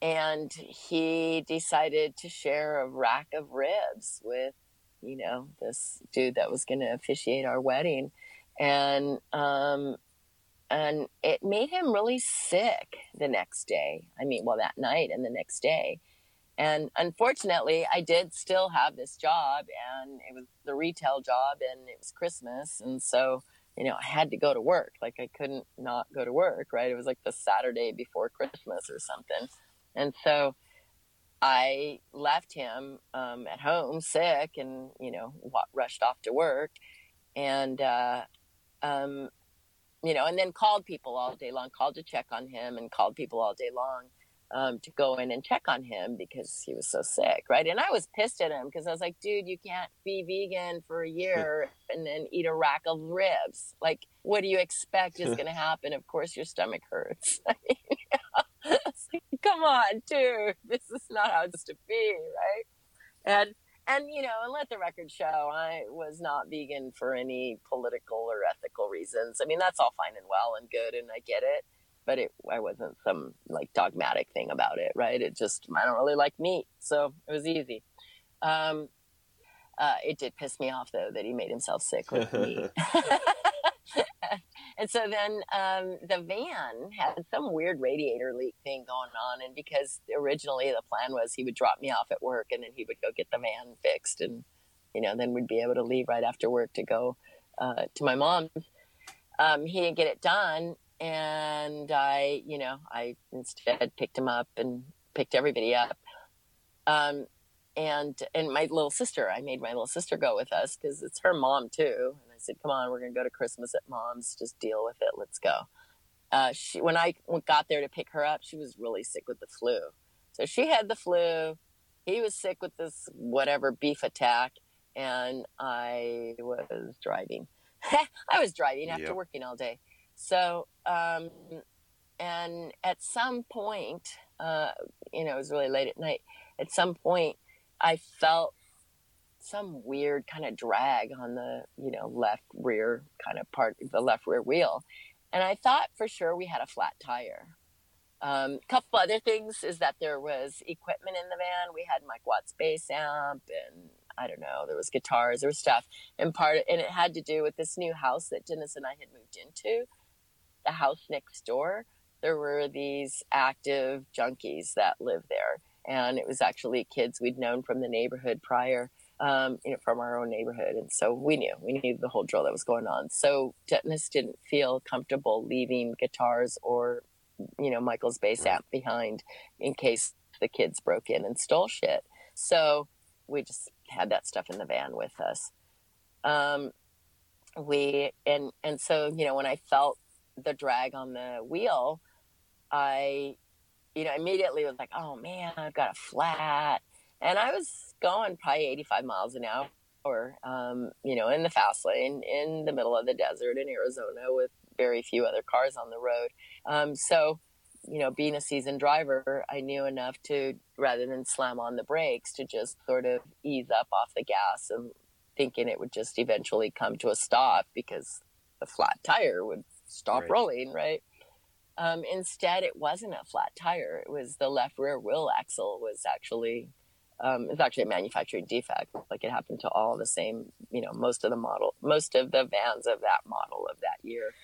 S4: and he decided to share a rack of ribs with you know, this dude that was going to officiate our wedding. And, um, and it made him really sick the next day. I mean, well, that night and the next day. And unfortunately, I did still have this job, and it was the retail job, and it was Christmas. And so, you know, I had to go to work. Like, I couldn't not go to work, right? It was like the Saturday before Christmas or something. And so, I left him um, at home sick and, you know, rushed off to work. And, uh, um, you know, and then called people all day long, called to check on him and called people all day long um, to go in and check on him because he was so sick, right? And I was pissed at him because I was like, dude, you can't be vegan for a [LAUGHS] year and then eat a rack of ribs. Like, what do you expect is [LAUGHS] going to happen? Of course, your stomach hurts. [LAUGHS] [LAUGHS] come on, dude, this is not how it's to be, right? And and you know, and let the record show, I was not vegan for any political or ethical reasons. I mean, that's all fine and well and good, and I get it, but it I wasn't some like dogmatic thing about it, right? It just I don't really like meat, so it was easy. Um, uh, it did piss me off though that he made himself sick with meat. [LAUGHS] [LAUGHS] And so then um, the van had some weird radiator leak thing going on. And because originally the plan was he would drop me off at work and then he would go get the van fixed. And, you know, then we'd be able to leave right after work to go uh, to my mom's. Um, he didn't get it done. And I, you know, I instead picked him up and picked everybody up. Um, and and my little sister, I made my little sister go with us because it's her mom too. Said, "Come on, we're gonna go to Christmas at Mom's. Just deal with it. Let's go." Uh, she, when I got there to pick her up, she was really sick with the flu. So she had the flu. He was sick with this whatever beef attack, and I was driving. [LAUGHS] I was driving after yep. working all day. So, um, and at some point, uh, you know, it was really late at night. At some point, I felt some weird kind of drag on the you know left rear kind of part the left rear wheel and i thought for sure we had a flat tire. A um, couple other things is that there was equipment in the van. We had mike watt's bass amp and i don't know there was guitars there was stuff and part and it had to do with this new house that dennis and i had moved into the house next door. There were these active junkies that lived there and it was actually kids we'd known from the neighborhood prior um, you know, from our own neighborhood. And so we knew, we knew the whole drill that was going on. So Dennis didn't feel comfortable leaving guitars or, you know, Michael's bass amp behind in case the kids broke in and stole shit. So we just had that stuff in the van with us. Um, we, and, and so, you know, when I felt the drag on the wheel, I, you know, immediately was like, oh man, I've got a flat and I was going probably 85 miles an hour, or um, you know, in the fast lane in the middle of the desert in Arizona with very few other cars on the road. Um, so, you know, being a seasoned driver, I knew enough to rather than slam on the brakes to just sort of ease up off the gas and thinking it would just eventually come to a stop because the flat tire would stop right. rolling, right? Um, instead, it wasn't a flat tire. It was the left rear wheel axle was actually um, it's actually a manufacturing defect. Like it happened to all the same, you know, most of the model, most of the vans of that model of that year.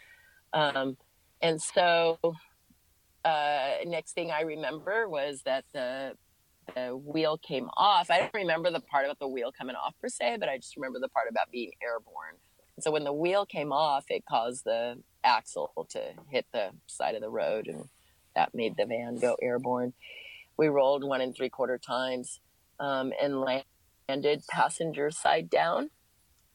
S4: Um, and so, uh, next thing I remember was that the, the wheel came off. I don't remember the part about the wheel coming off per se, but I just remember the part about being airborne. so when the wheel came off, it caused the axle to hit the side of the road, and that made the van go airborne. We rolled one and three quarter times um, and landed passenger side down.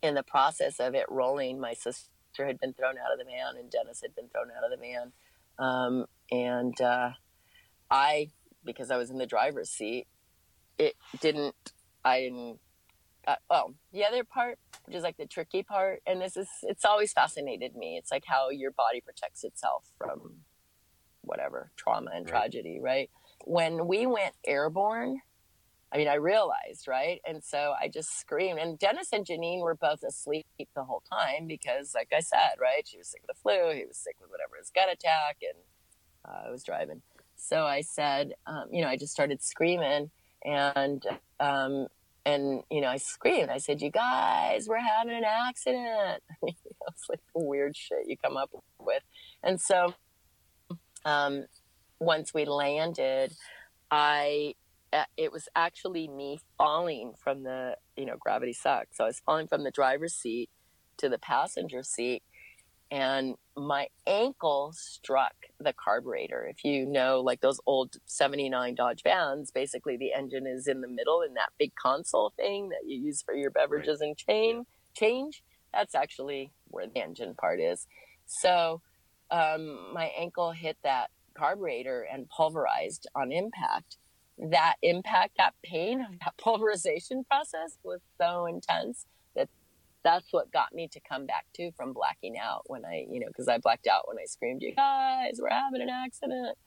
S4: In the process of it rolling, my sister had been thrown out of the van, and Dennis had been thrown out of the van. Um, and uh, I, because I was in the driver's seat, it didn't. I didn't. Uh, well, the other part, which is like the tricky part, and this is, it's always fascinated me. It's like how your body protects itself from whatever trauma and tragedy, right? When we went airborne, I mean, I realized, right? And so I just screamed. And Dennis and Janine were both asleep the whole time because, like I said, right? She was sick with the flu. He was sick with whatever his gut attack, and uh, I was driving. So I said, um, you know, I just started screaming, and um, and you know, I screamed. I said, "You guys, we're having an accident." [LAUGHS] it's like the weird shit you come up with. And so, um, once we landed, I it was actually me falling from the you know gravity sucks. So i was falling from the driver's seat to the passenger seat and my ankle struck the carburetor. If you know like those old 79 dodge vans basically the engine is in the middle in that big console thing that you use for your beverages right. and chain change. That's actually where the engine part is. So um, my ankle hit that carburetor and pulverized on impact that impact, that pain of that [LAUGHS] pulverization process was so intense that that's what got me to come back to from blacking out when I, you know, because I blacked out when I screamed, "You guys, we're having an accident!"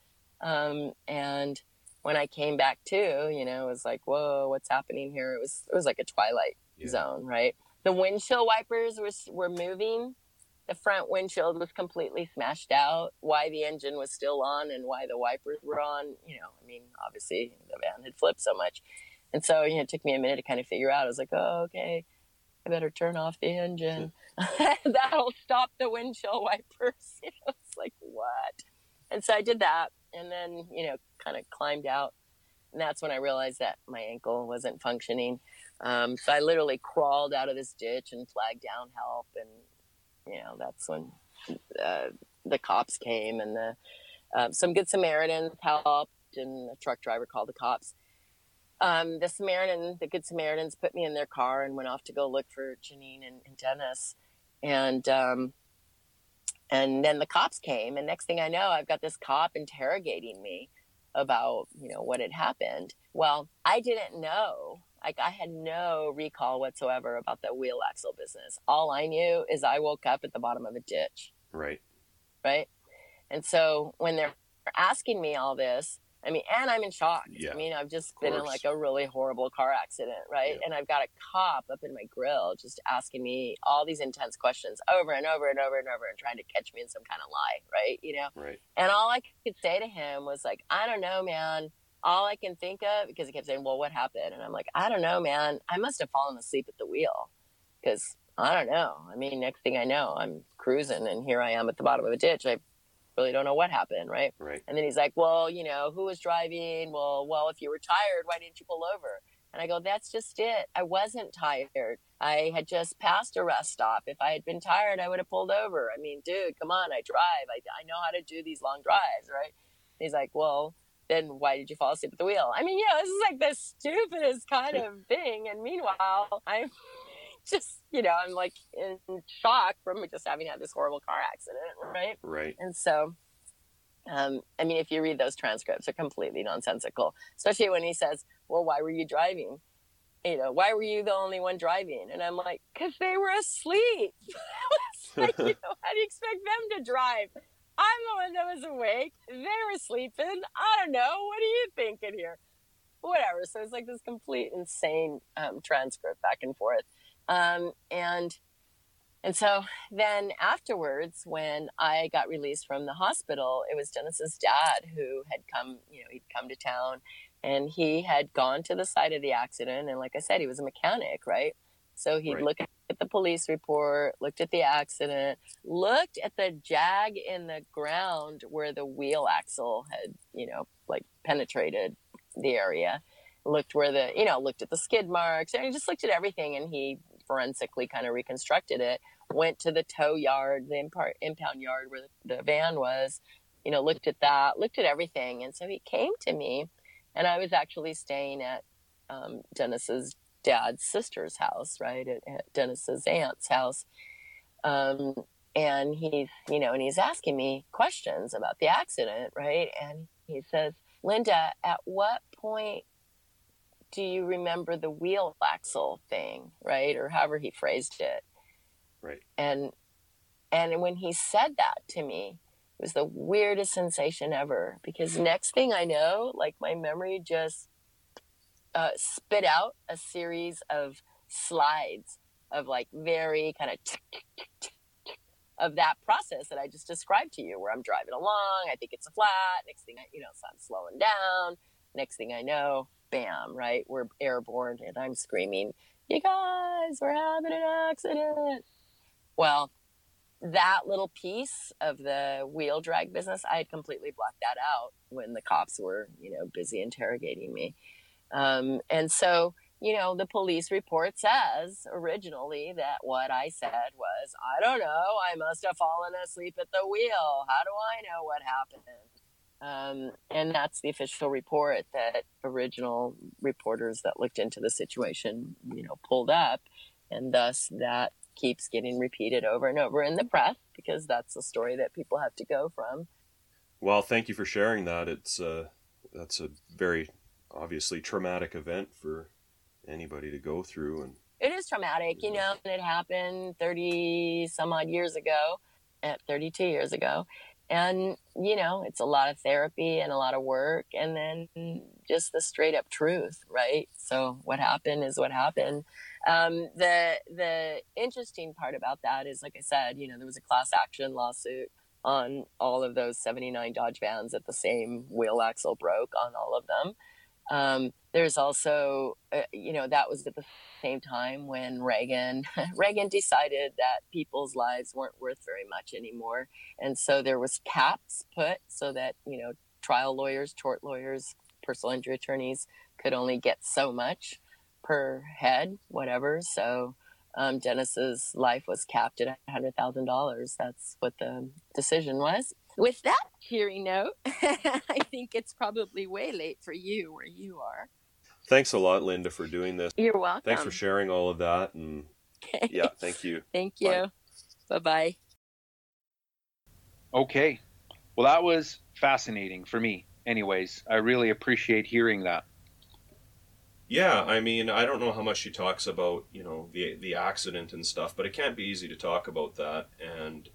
S4: Um, and when I came back to, you know, it was like, "Whoa, what's happening here?" It was it was like a twilight yeah. zone, right? The windshield wipers were were moving the front windshield was completely smashed out. Why the engine was still on and why the wipers were on, you know, I mean, obviously the van had flipped so much. And so, you know, it took me a minute to kind of figure out. I was like, oh, okay, I better turn off the engine. [LAUGHS] That'll stop the windshield wipers. You know, it's like, what? And so I did that and then, you know, kind of climbed out. And that's when I realized that my ankle wasn't functioning. Um, so I literally crawled out of this ditch and flagged down help and you know, that's when uh, the cops came and the uh, some good Samaritans helped, and the truck driver called the cops. Um, the Samaritan, the good Samaritans, put me in their car and went off to go look for Janine and, and Dennis, and um, and then the cops came, and next thing I know, I've got this cop interrogating me about you know what had happened. Well, I didn't know like I had no recall whatsoever about the wheel axle business. All I knew is I woke up at the bottom of a ditch.
S2: Right.
S4: Right. And so when they're asking me all this, I mean, and I'm in shock.
S2: Yeah,
S4: I mean, I've just been in like a really horrible car accident, right? Yeah. And I've got a cop up in my grill just asking me all these intense questions over and over and over and over and trying to catch me in some kind of lie, right? You know?
S2: Right.
S4: And all I could say to him was like, I don't know, man all I can think of because he kept saying, "Well, what happened?" And I'm like, "I don't know, man. I must have fallen asleep at the wheel because I don't know. I mean, next thing I know, I'm cruising and here I am at the bottom of a ditch. I really don't know what happened, right?
S2: Right.
S4: And then he's like, "Well, you know, who was driving? Well, well, if you were tired, why didn't you pull over?" And I go, "That's just it. I wasn't tired. I had just passed a rest stop. If I had been tired, I would have pulled over. I mean, dude, come on, I drive. I, I know how to do these long drives, right?" And he's like, "Well." Then why did you fall asleep at the wheel? I mean, yeah, this is like the stupidest kind of thing. And meanwhile, [LAUGHS] I'm just, you know, I'm like in shock from just having had this horrible car accident, right?
S2: Right.
S4: And so, um, I mean, if you read those transcripts, they're completely nonsensical, especially when he says, well, why were you driving? You know, why were you the only one driving? And I'm like, because they were asleep. [LAUGHS] like, [LAUGHS] you know, how do you expect them to drive? I'm the one that was awake. They were sleeping. I don't know. What are you thinking here? Whatever. So it's like this complete insane um, transcript back and forth. Um, and and so then afterwards, when I got released from the hospital, it was Dennis's dad who had come. You know, he'd come to town, and he had gone to the site of the accident. And like I said, he was a mechanic, right? So he'd right. look at the police report, looked at the accident, looked at the jag in the ground where the wheel axle had, you know, like penetrated the area, looked where the, you know, looked at the skid marks, and he just looked at everything and he forensically kind of reconstructed it. Went to the tow yard, the impound yard where the van was, you know, looked at that, looked at everything. And so he came to me, and I was actually staying at um, Dennis's dad's sister's house, right, at, at Dennis's aunt's house. Um, and he's, you know, and he's asking me questions about the accident, right? And he says, Linda, at what point do you remember the wheel axle thing, right? Or however he phrased it.
S2: Right.
S4: And and when he said that to me, it was the weirdest sensation ever because next thing I know, like my memory just uh, spit out a series of slides of like very kind of of that process that I just described to you, where I'm driving along, I think it's a flat. Next thing I, you know, so I'm slowing down. Next thing I know, bam, right? We're airborne and I'm screaming, you guys, we're having an accident. Well, that little piece of the wheel drag business, I had completely blocked that out when the cops were, you know, busy interrogating me. Um, and so, you know, the police report says originally that what I said was, I don't know, I must have fallen asleep at the wheel. How do I know what happened? Um, and that's the official report that original reporters that looked into the situation, you know, pulled up. And thus that keeps getting repeated over and over in the press because that's the story that people have to go from.
S2: Well, thank you for sharing that. It's uh, that's a very obviously traumatic event for anybody to go through and
S4: it is traumatic, you know, and it happened 30 some odd years ago, at eh, 32 years ago. And you know it's a lot of therapy and a lot of work and then just the straight up truth right? So what happened is what happened. Um, the the interesting part about that is like i said you know there was a class action lawsuit on all of those 79 dodge vans that the same wheel axle broke on all of them um, there's also, uh, you know, that was at the same time when Reagan [LAUGHS] Reagan decided that people's lives weren't worth very much anymore, and so there was caps put so that you know trial lawyers, tort lawyers, personal injury attorneys could only get so much per head, whatever. So um, Dennis's life was capped at $100,000. That's what the decision was with that cheery note, [LAUGHS] I think it's probably way late for you where you are.
S2: Thanks a lot, Linda, for doing this.
S4: You're welcome.
S2: Thanks for sharing all of that. And okay. yeah, thank you. [LAUGHS]
S4: thank you. Bye bye.
S1: Okay. Well, that was fascinating for me. Anyways, I really appreciate hearing that.
S2: Yeah, I mean, I don't know how much she talks about, you know, the the accident and stuff, but it can't be easy to talk about that. And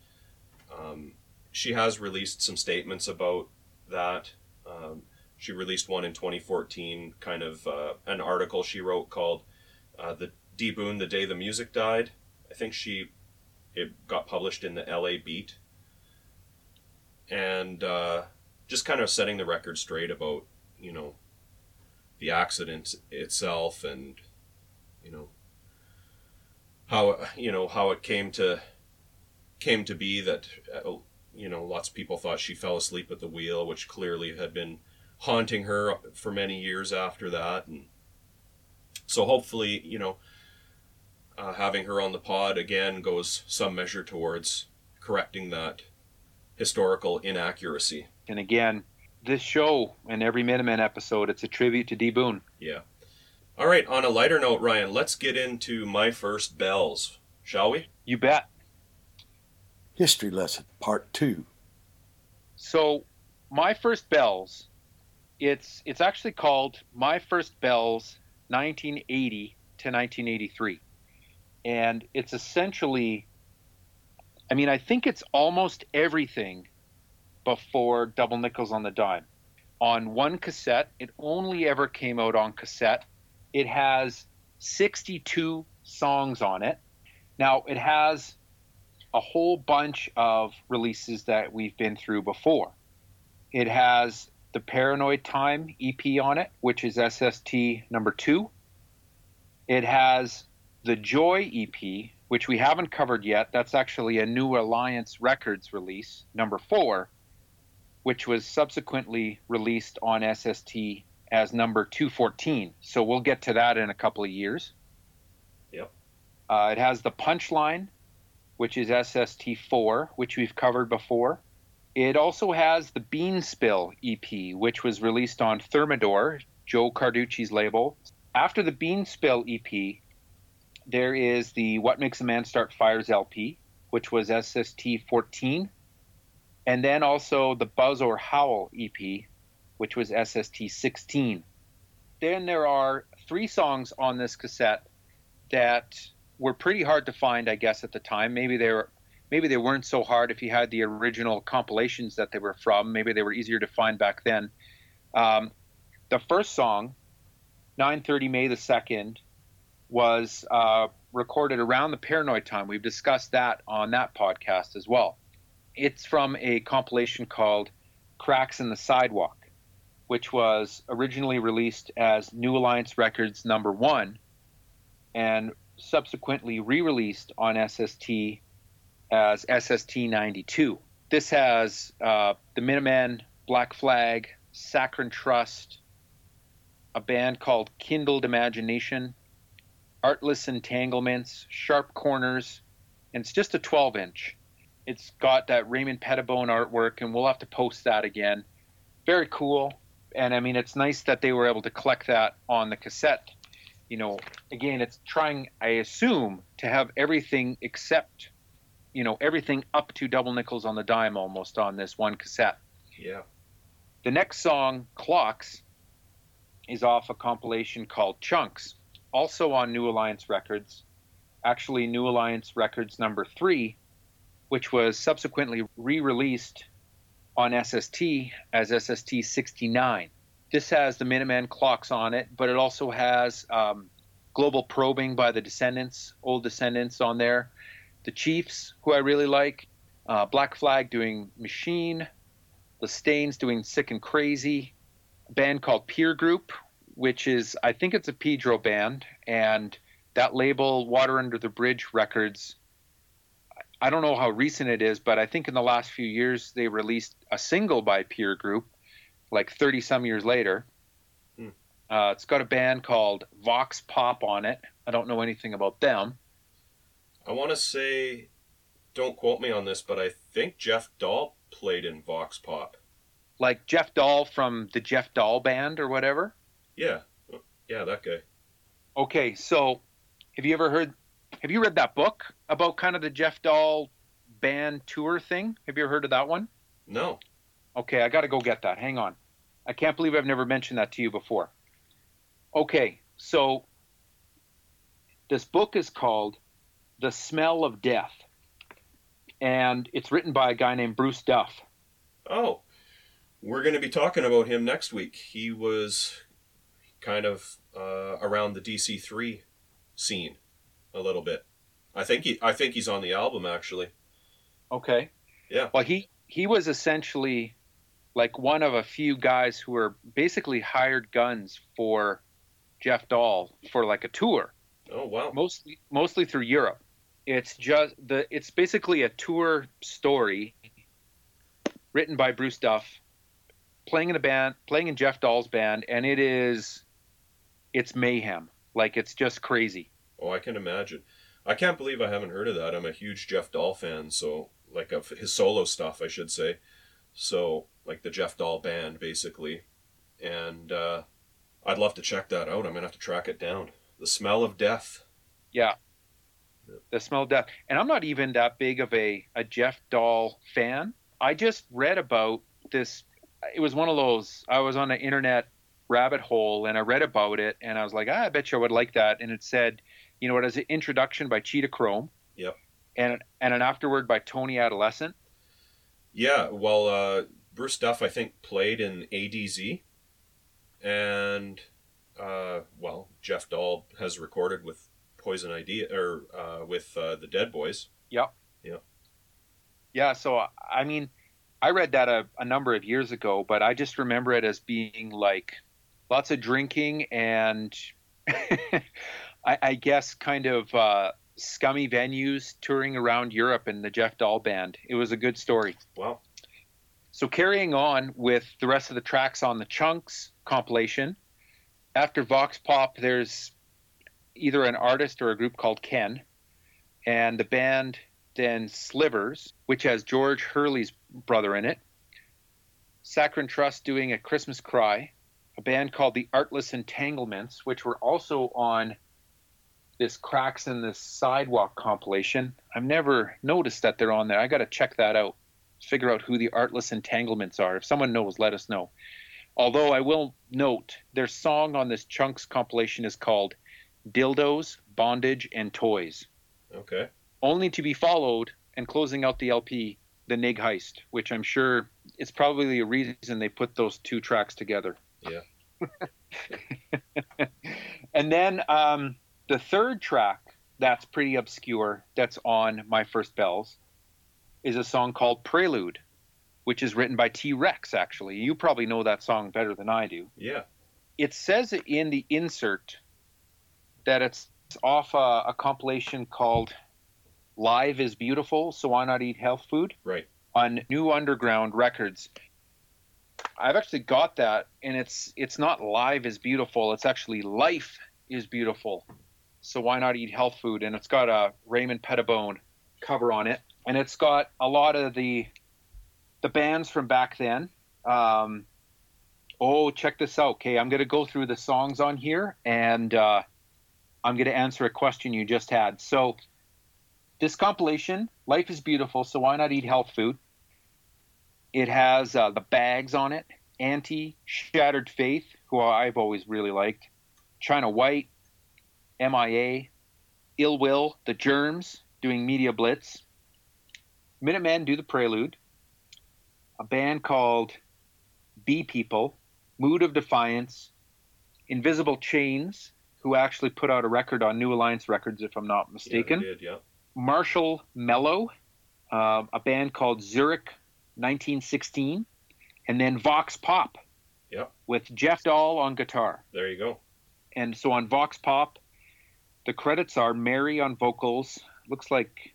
S2: um, she has released some statements about that. Um, she released one in 2014, kind of uh, an article she wrote called uh, "The D Boon: The Day the Music Died." I think she it got published in the LA Beat, and uh, just kind of setting the record straight about you know the accident itself and you know how you know how it came to came to be that uh, you know, lots of people thought she fell asleep at the wheel, which clearly had been haunting her for many years after that. And so hopefully, you know, uh, having her on the pod again goes some measure towards correcting that historical inaccuracy.
S1: And again, this show and every Minutemen episode, it's a tribute to D. Boon.
S2: Yeah. All right, on a lighter note, Ryan, let's get into my first bells, shall we?
S1: You bet.
S3: History Lesson, Part 2.
S1: So, My First Bells, it's, it's actually called My First Bells 1980 to 1983. And it's essentially, I mean, I think it's almost everything before Double Nickels on the Dime. On one cassette, it only ever came out on cassette. It has 62 songs on it. Now, it has a whole bunch of releases that we've been through before. It has the Paranoid Time EP on it, which is SST number two. It has the Joy EP, which we haven't covered yet. That's actually a New Alliance Records release, number four, which was subsequently released on SST as number 214. So we'll get to that in a couple of years.
S2: Yep.
S1: Uh, it has the Punchline, which is SST4, which we've covered before. It also has the Bean Spill EP, which was released on Thermidor, Joe Carducci's label. After the Bean Spill EP, there is the What Makes a Man Start Fires LP, which was SST14. And then also the Buzz or Howl EP, which was SST16. Then there are three songs on this cassette that were pretty hard to find, I guess, at the time. Maybe they were maybe they weren't so hard if you had the original compilations that they were from. Maybe they were easier to find back then. Um, the first song, 9:30 May the second, was uh, recorded around the Paranoid time. We've discussed that on that podcast as well. It's from a compilation called Cracks in the Sidewalk, which was originally released as New Alliance Records number one and subsequently re released on SST as SST 92. This has uh, the Minutemen, Black Flag, Saccharine Trust, a band called Kindled Imagination, Artless Entanglements, Sharp Corners, and it's just a 12 inch. It's got that Raymond Pettibon artwork, and we'll have to post that again. Very cool. And I mean, it's nice that they were able to collect that on the cassette. You know, again, it's trying, I assume, to have everything except, you know, everything up to double nickels on the dime almost on this one cassette.
S2: Yeah.
S1: The next song, Clocks, is off a compilation called Chunks, also on New Alliance Records. Actually, New Alliance Records number three, which was subsequently re released on SST as SST 69. This has the Minutemen clocks on it, but it also has um, Global Probing by the Descendents, Old Descendents on there. The Chiefs, who I really like. Uh, Black Flag doing Machine. The Stains doing Sick and Crazy. A band called Peer Group, which is, I think it's a Pedro band. And that label, Water Under the Bridge Records, I don't know how recent it is, but I think in the last few years they released a single by Peer Group, like 30 some years later.
S2: Hmm.
S1: Uh, it's got a band called Vox Pop on it. I don't know anything about them.
S2: I want to say, don't quote me on this, but I think Jeff Dahl played in Vox Pop.
S1: Like Jeff Dahl from the Jeff Dahl Band or whatever.
S2: Yeah. Yeah, that guy.
S1: Okay, so have you ever heard? Have you read that book about kind of the Jeff Dahl band tour thing? Have you ever heard of that one?
S2: No.
S1: Okay, I got to go get that. Hang on. I can't believe I've never mentioned that to you before. Okay, so this book is called The Smell of Death, and it's written by a guy named Bruce Duff.
S2: Oh, we're going to be talking about him next week. He was kind of uh, around the DC3 scene a little bit. I think he I think he's on the album actually.
S1: Okay.
S2: Yeah.
S1: Well, he he was essentially like one of a few guys who were basically hired guns for Jeff Dahl for like a tour,
S2: Oh wow.
S1: mostly mostly through Europe. It's just the it's basically a tour story written by Bruce Duff, playing in a band, playing in Jeff Dahl's band, and it is it's mayhem. Like it's just crazy.
S2: Oh, I can imagine. I can't believe I haven't heard of that. I'm a huge Jeff Dahl fan, so like of his solo stuff, I should say. So like the Jeff Dahl band, basically, and uh, I'd love to check that out. I'm gonna have to track it down. The smell of death.
S1: Yeah. The smell of death. And I'm not even that big of a, a Jeff Dahl fan. I just read about this. It was one of those, I was on an internet rabbit hole and I read about it and I was like, ah, I bet you I would like that. And it said, you know, it has an introduction by Cheetah Chrome.
S2: Yep.
S1: And, and an afterword by Tony Adolescent.
S2: Yeah, well, uh, Bruce Duff, I think, played in ADZ, and uh, well, Jeff Dahl has recorded with Poison Idea or uh, with uh, the Dead Boys.
S1: Yep.
S2: Yeah.
S1: Yeah. So, I mean, I read that a, a number of years ago, but I just remember it as being like lots of drinking and [LAUGHS] I, I guess kind of uh, scummy venues touring around Europe in the Jeff Dahl band. It was a good story.
S2: Wow.
S1: So carrying on with the rest of the tracks on the Chunks compilation, after Vox Pop, there's either an artist or a group called Ken, and the band then Slivers, which has George Hurley's brother in it. Saccharine Trust doing a Christmas Cry, a band called the Artless Entanglements, which were also on this Cracks in the Sidewalk compilation. I've never noticed that they're on there. I got to check that out, figure out who the Artless Entanglements are. If someone knows, let us know. Although I will note their song on this Chunks compilation is called Dildos, Bondage, and Toys.
S2: Okay.
S1: Only to be followed and closing out the LP, The Nig Heist, which I'm sure it's probably a reason they put those two tracks together.
S2: Yeah. [LAUGHS]
S1: and then um, the third track that's pretty obscure that's on My First Bells is a song called Prelude, which is written by T Rex, actually. You probably know that song better than I do.
S2: Yeah.
S1: It says in the insert that it's off a, a compilation called Live is Beautiful, So Why Not Eat Health Food?
S2: Right.
S1: On New Underground Records. I've actually got that, and it's it's not live is beautiful. It's actually life is beautiful. So why not eat health food? And it's got a Raymond Pettibon cover on it, and it's got a lot of the the bands from back then. Um, oh, check this out. Okay, I'm gonna go through the songs on here, and uh, I'm gonna answer a question you just had. So this compilation, Life is Beautiful. So why not eat health food? It has uh, the bags on it. Anti, Shattered Faith, who I've always really liked. China White, MIA, Ill Will, The Germs, doing Media Blitz. Minutemen do the Prelude. A band called Bee People, Mood of Defiance, Invisible Chains, who actually put out a record on New Alliance Records, if I'm not mistaken.
S2: Yeah, did, yeah.
S1: Marshall Mello, uh, a band called Zurich 1916, and then Vox Pop.
S2: Yep.
S1: With Jeff Dahl on guitar.
S2: There you go.
S1: And so on Vox Pop, the credits are Mary on vocals. Looks like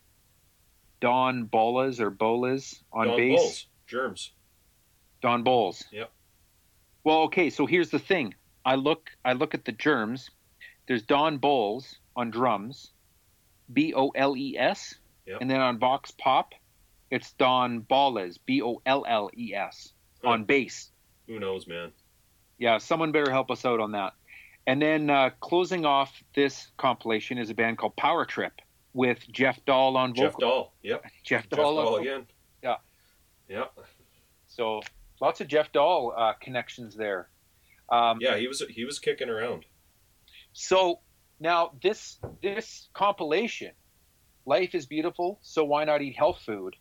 S1: Don Bolas or Bolas on Bass.
S2: Don
S1: bass.
S2: Bowles. Germs.
S1: Don Bowles.
S2: Yep.
S1: Well, okay, so here's the thing. I look I look at the germs. There's Don Bowles on drums, B O L E S,
S2: Yep.
S1: and then on Vox Pop, it's Don Bolles, B O L L E S, on bass.
S2: Who knows, man?
S1: Yeah, someone better help us out on that. And then uh, closing off this compilation is a band called Power Trip with Jeff Dahl on
S2: Jeff
S1: vocals.
S2: Dahl. Yep. [LAUGHS]
S1: Jeff
S2: Jeff
S1: Dahl, on
S2: Dahl again.
S1: Yeah.
S2: Yep.
S1: So lots of Jeff Dahl uh, connections there. Um,
S2: Yeah, he was he was kicking around.
S1: So now this this compilation, Life is Beautiful, so why not eat health food?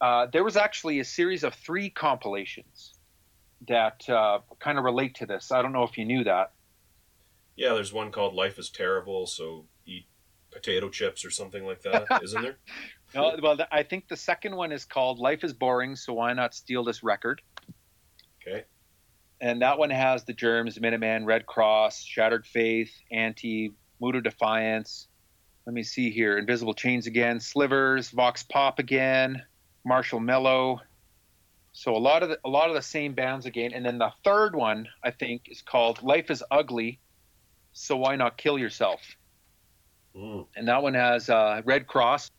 S1: Uh, there was actually a series of three compilations that uh, kind of relate to this. I don't know if you knew that.
S2: Yeah, there's one called Life is Terrible, so eat potato chips or something like that, isn't there? [LAUGHS]
S1: No, well, I think the second one is called Life is Boring, so why not steal this record?
S2: Okay.
S1: And that one has the Germs, Minutemen, Red Cross, Shattered Faith, Anti, Mood of Defiance. Let me see here. Invisible Chains again, Slivers, Vox Pop again, Marshall Mello. So a lot of the, a lot of the same bands again. And then the third one I think is called Life is Ugly, so why not kill yourself?
S2: Mm.
S1: and that one has uh, Red Cross,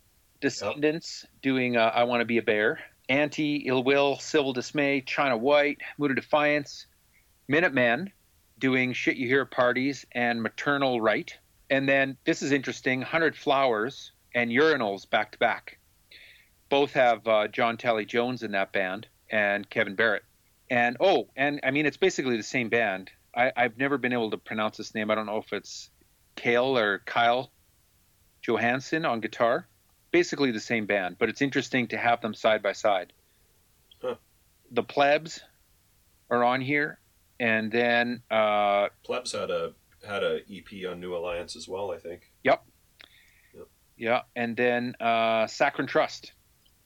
S1: Descendents doing uh, I Want to Be a Bear, Anti, Ill Will, Civil Dismay, China White, Mood of Defiance, Minutemen doing Shit You Hear at Parties and Maternal Right. And then this is interesting 100 Flowers and Urinals back to back. Both have uh, John Tally Jones in that band and Kevin Barrett. And oh, and I mean, it's basically the same band. I, I've never been able to pronounce this name. I don't know if it's Kale or Kyle Johansson on guitar. Basically the same band, but it's interesting to have them side by side.
S2: Huh.
S1: The plebs are on here, and then uh,
S2: Plebs had a had a EP on New Alliance as well, I think. Yep. yep.
S1: Yeah, and then uh, Saccharine Trust.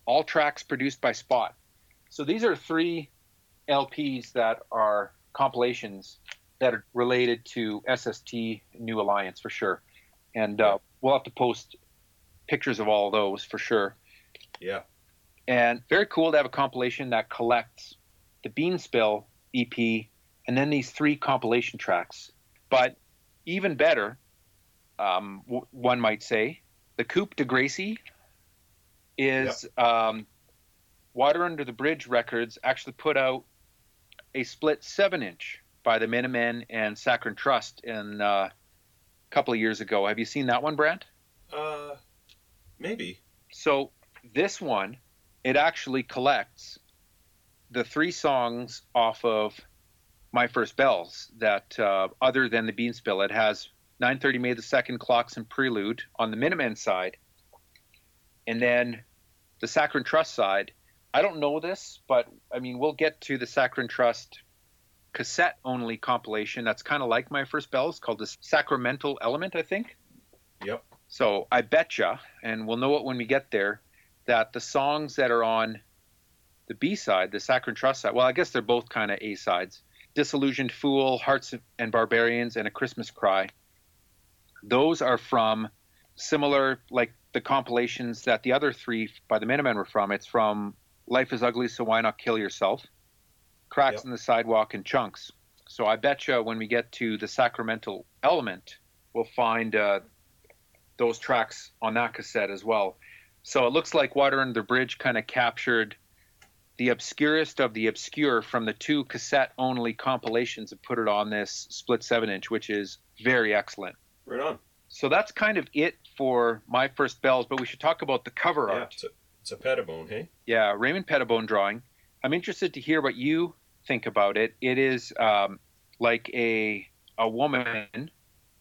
S1: All tracks produced by Spot. So these are three LPs that are compilations that are related to SST New Alliance for sure, and uh, we'll have to post pictures of all those for sure.
S2: Yeah.
S1: and very cool to have a compilation that collects the Bean Spill EP and then these three compilation tracks. But even better, um, w- one might say, the Coupe de Gracie is um, Water Under the Bridge Records actually put out a split seven inch by the Minutemen and Saccharine Trust in uh, a couple of years ago. Have you seen that one, Brant?
S2: Uh, maybe.
S1: So this one, it actually collects the three songs off of My First Bells that, uh, other than the Bean Spill, it has 9:30 May the Second, Clocks and Prelude on the Minutemen side, and then the Saccharine Trust side. I don't know this, but I mean, we'll get to the Saccharine Trust cassette only compilation. That's kind of like My First Bells, called the Sacramental Element, I think.
S2: Yep.
S1: So I betcha, and we'll know it when we get there, that the songs that are on the B side, the Saccharine Trust side, well, I guess they're both kind of A sides Disillusioned Fool, Hearts and Barbarians, and A Christmas Cry. Those are from similar, like the compilations that the other three by the Minutemen were from. It's from Life is Ugly, So Why Not Kill Yourself, Cracks
S2: Yep.
S1: in the Sidewalk, and Chunks. So I bet you when we get to the Sacramental Element, we'll find uh, those tracks on that cassette as well. So it looks like Water Under the Bridge kind of captured the obscurest of the obscure from the two cassette only compilations and put it on this split seven inch, which is very excellent.
S2: Right on.
S1: So that's kind of it for my first bells, but we should talk about the cover
S2: Yeah,
S1: art.
S2: It's a, pettibone, hey?
S1: Yeah, Raymond Pettibon drawing. I'm interested to hear what you think about it. It is um, like a a woman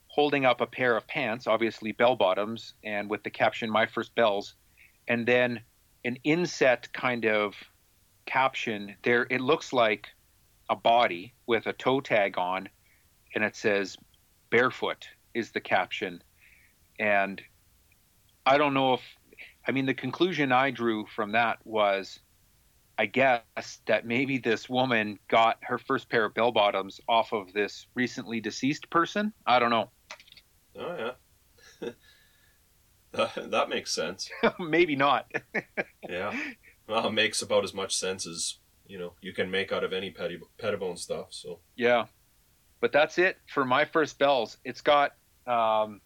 S1: holding up a pair of pants, obviously bell bottoms, and with the caption "My First Bells," and then an inset kind of caption. There, it looks like a body with a toe tag on, and it says "Barefoot" is the caption, and I don't know if I mean, the conclusion I drew from that was, I guess that maybe this woman got her first pair of bell bottoms off of this recently deceased person. I don't know.
S2: Oh, yeah. [LAUGHS] that, that makes sense. [LAUGHS]
S1: maybe not. [LAUGHS]
S2: Yeah. Well, it makes about as much sense as, you know, you can make out of any petty, pettibone stuff, so.
S1: yeah. But that's it for my first bells. It's got, um,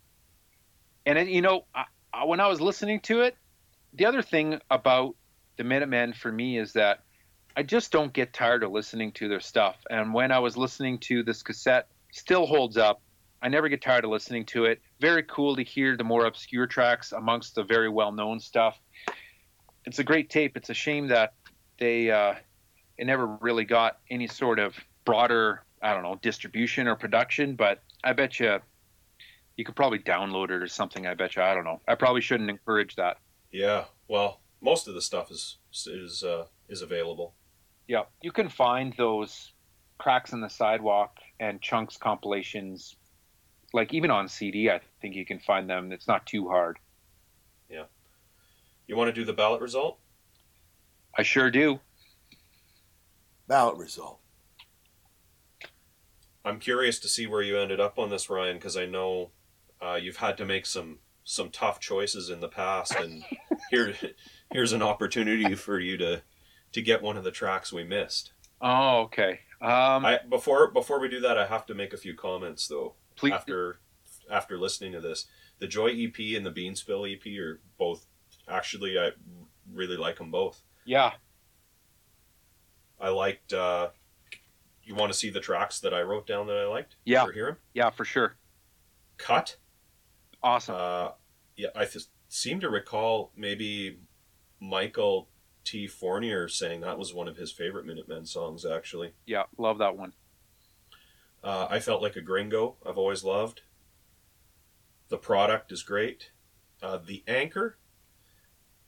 S1: and it, you know, I, I, when I was listening to it, the other thing about the Minutemen for me is that I just don't get tired of listening to their stuff. And when I was listening to this cassette, still holds up. I never get tired of listening to it. Very cool to hear the more obscure tracks amongst the very well known stuff. It's a great tape. It's a shame that they uh, it never really got any sort of broader, I don't know, distribution or production. But I bet you you could probably download it or something. I bet you. I don't know. I probably shouldn't encourage that.
S2: Yeah, well, most of the stuff is is uh, is available.
S1: Yeah, you can find those cracks in the sidewalk and chunks compilations, like even on CD. I think you can find them. It's not too hard. Yeah.
S2: You want to do the ballot result?
S1: I sure do.
S3: Ballot result.
S2: I'm curious to see where you ended up on this, Ryan, because I know uh, you've had to make some some tough choices in the past, and [LAUGHS] here here's an opportunity for you to to get one of the tracks we missed.
S1: Oh, okay. Um,
S2: I before before we do that, I have to make a few comments though.
S1: please.
S2: After after listening to this, the Joy EP and the Bean Spill EP are both actually I really like them both.
S1: Yeah.
S2: I liked. Uh, you want to see the tracks that I wrote down that I liked?
S1: Yeah.
S2: Or hear 'em?
S1: Yeah, for sure.
S2: Cut.
S1: Awesome.
S2: Uh, yeah, I th- seem to recall maybe Michael T. Fournier saying that was one of his favorite Minutemen songs. Actually,
S1: yeah, love that one.
S2: uh, I felt like a gringo. I've always loved. The product is great. Uh, the anchor.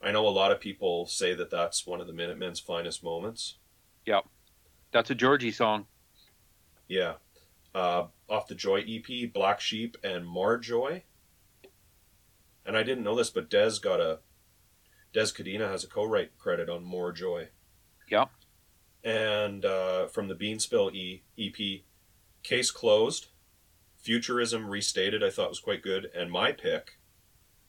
S2: I know a lot of people say that that's one of the Minutemen's finest moments.
S1: Yeah, that's a Georgie song.
S2: Yeah. Uh, off the Joy EP, Black Sheep and More Joy. And I didn't know this, but Dez got a. Dez Cadena has a co write credit on More Joy.
S1: Yep.
S2: And uh, from the Bean Spill e- EP, Case Closed, Futurism Restated, I thought was quite good. And my pick,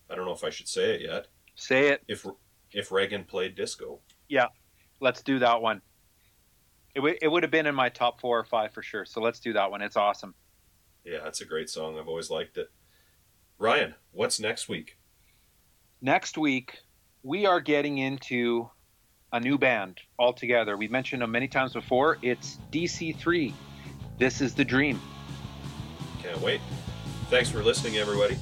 S2: I don't know if I should say it yet,
S1: Say it.
S2: if if Reagan played disco.
S1: Yeah, let's do that one. It, w- it would have been in my top four or five for sure. So let's do that one. It's awesome.
S2: Yeah, that's a great song. I've always liked it. Ryan, what's next week?
S1: next week we are getting into a new band altogether. We've mentioned them many times before. It's DC3. This is the dream.
S2: Can't wait. Thanks for listening, everybody.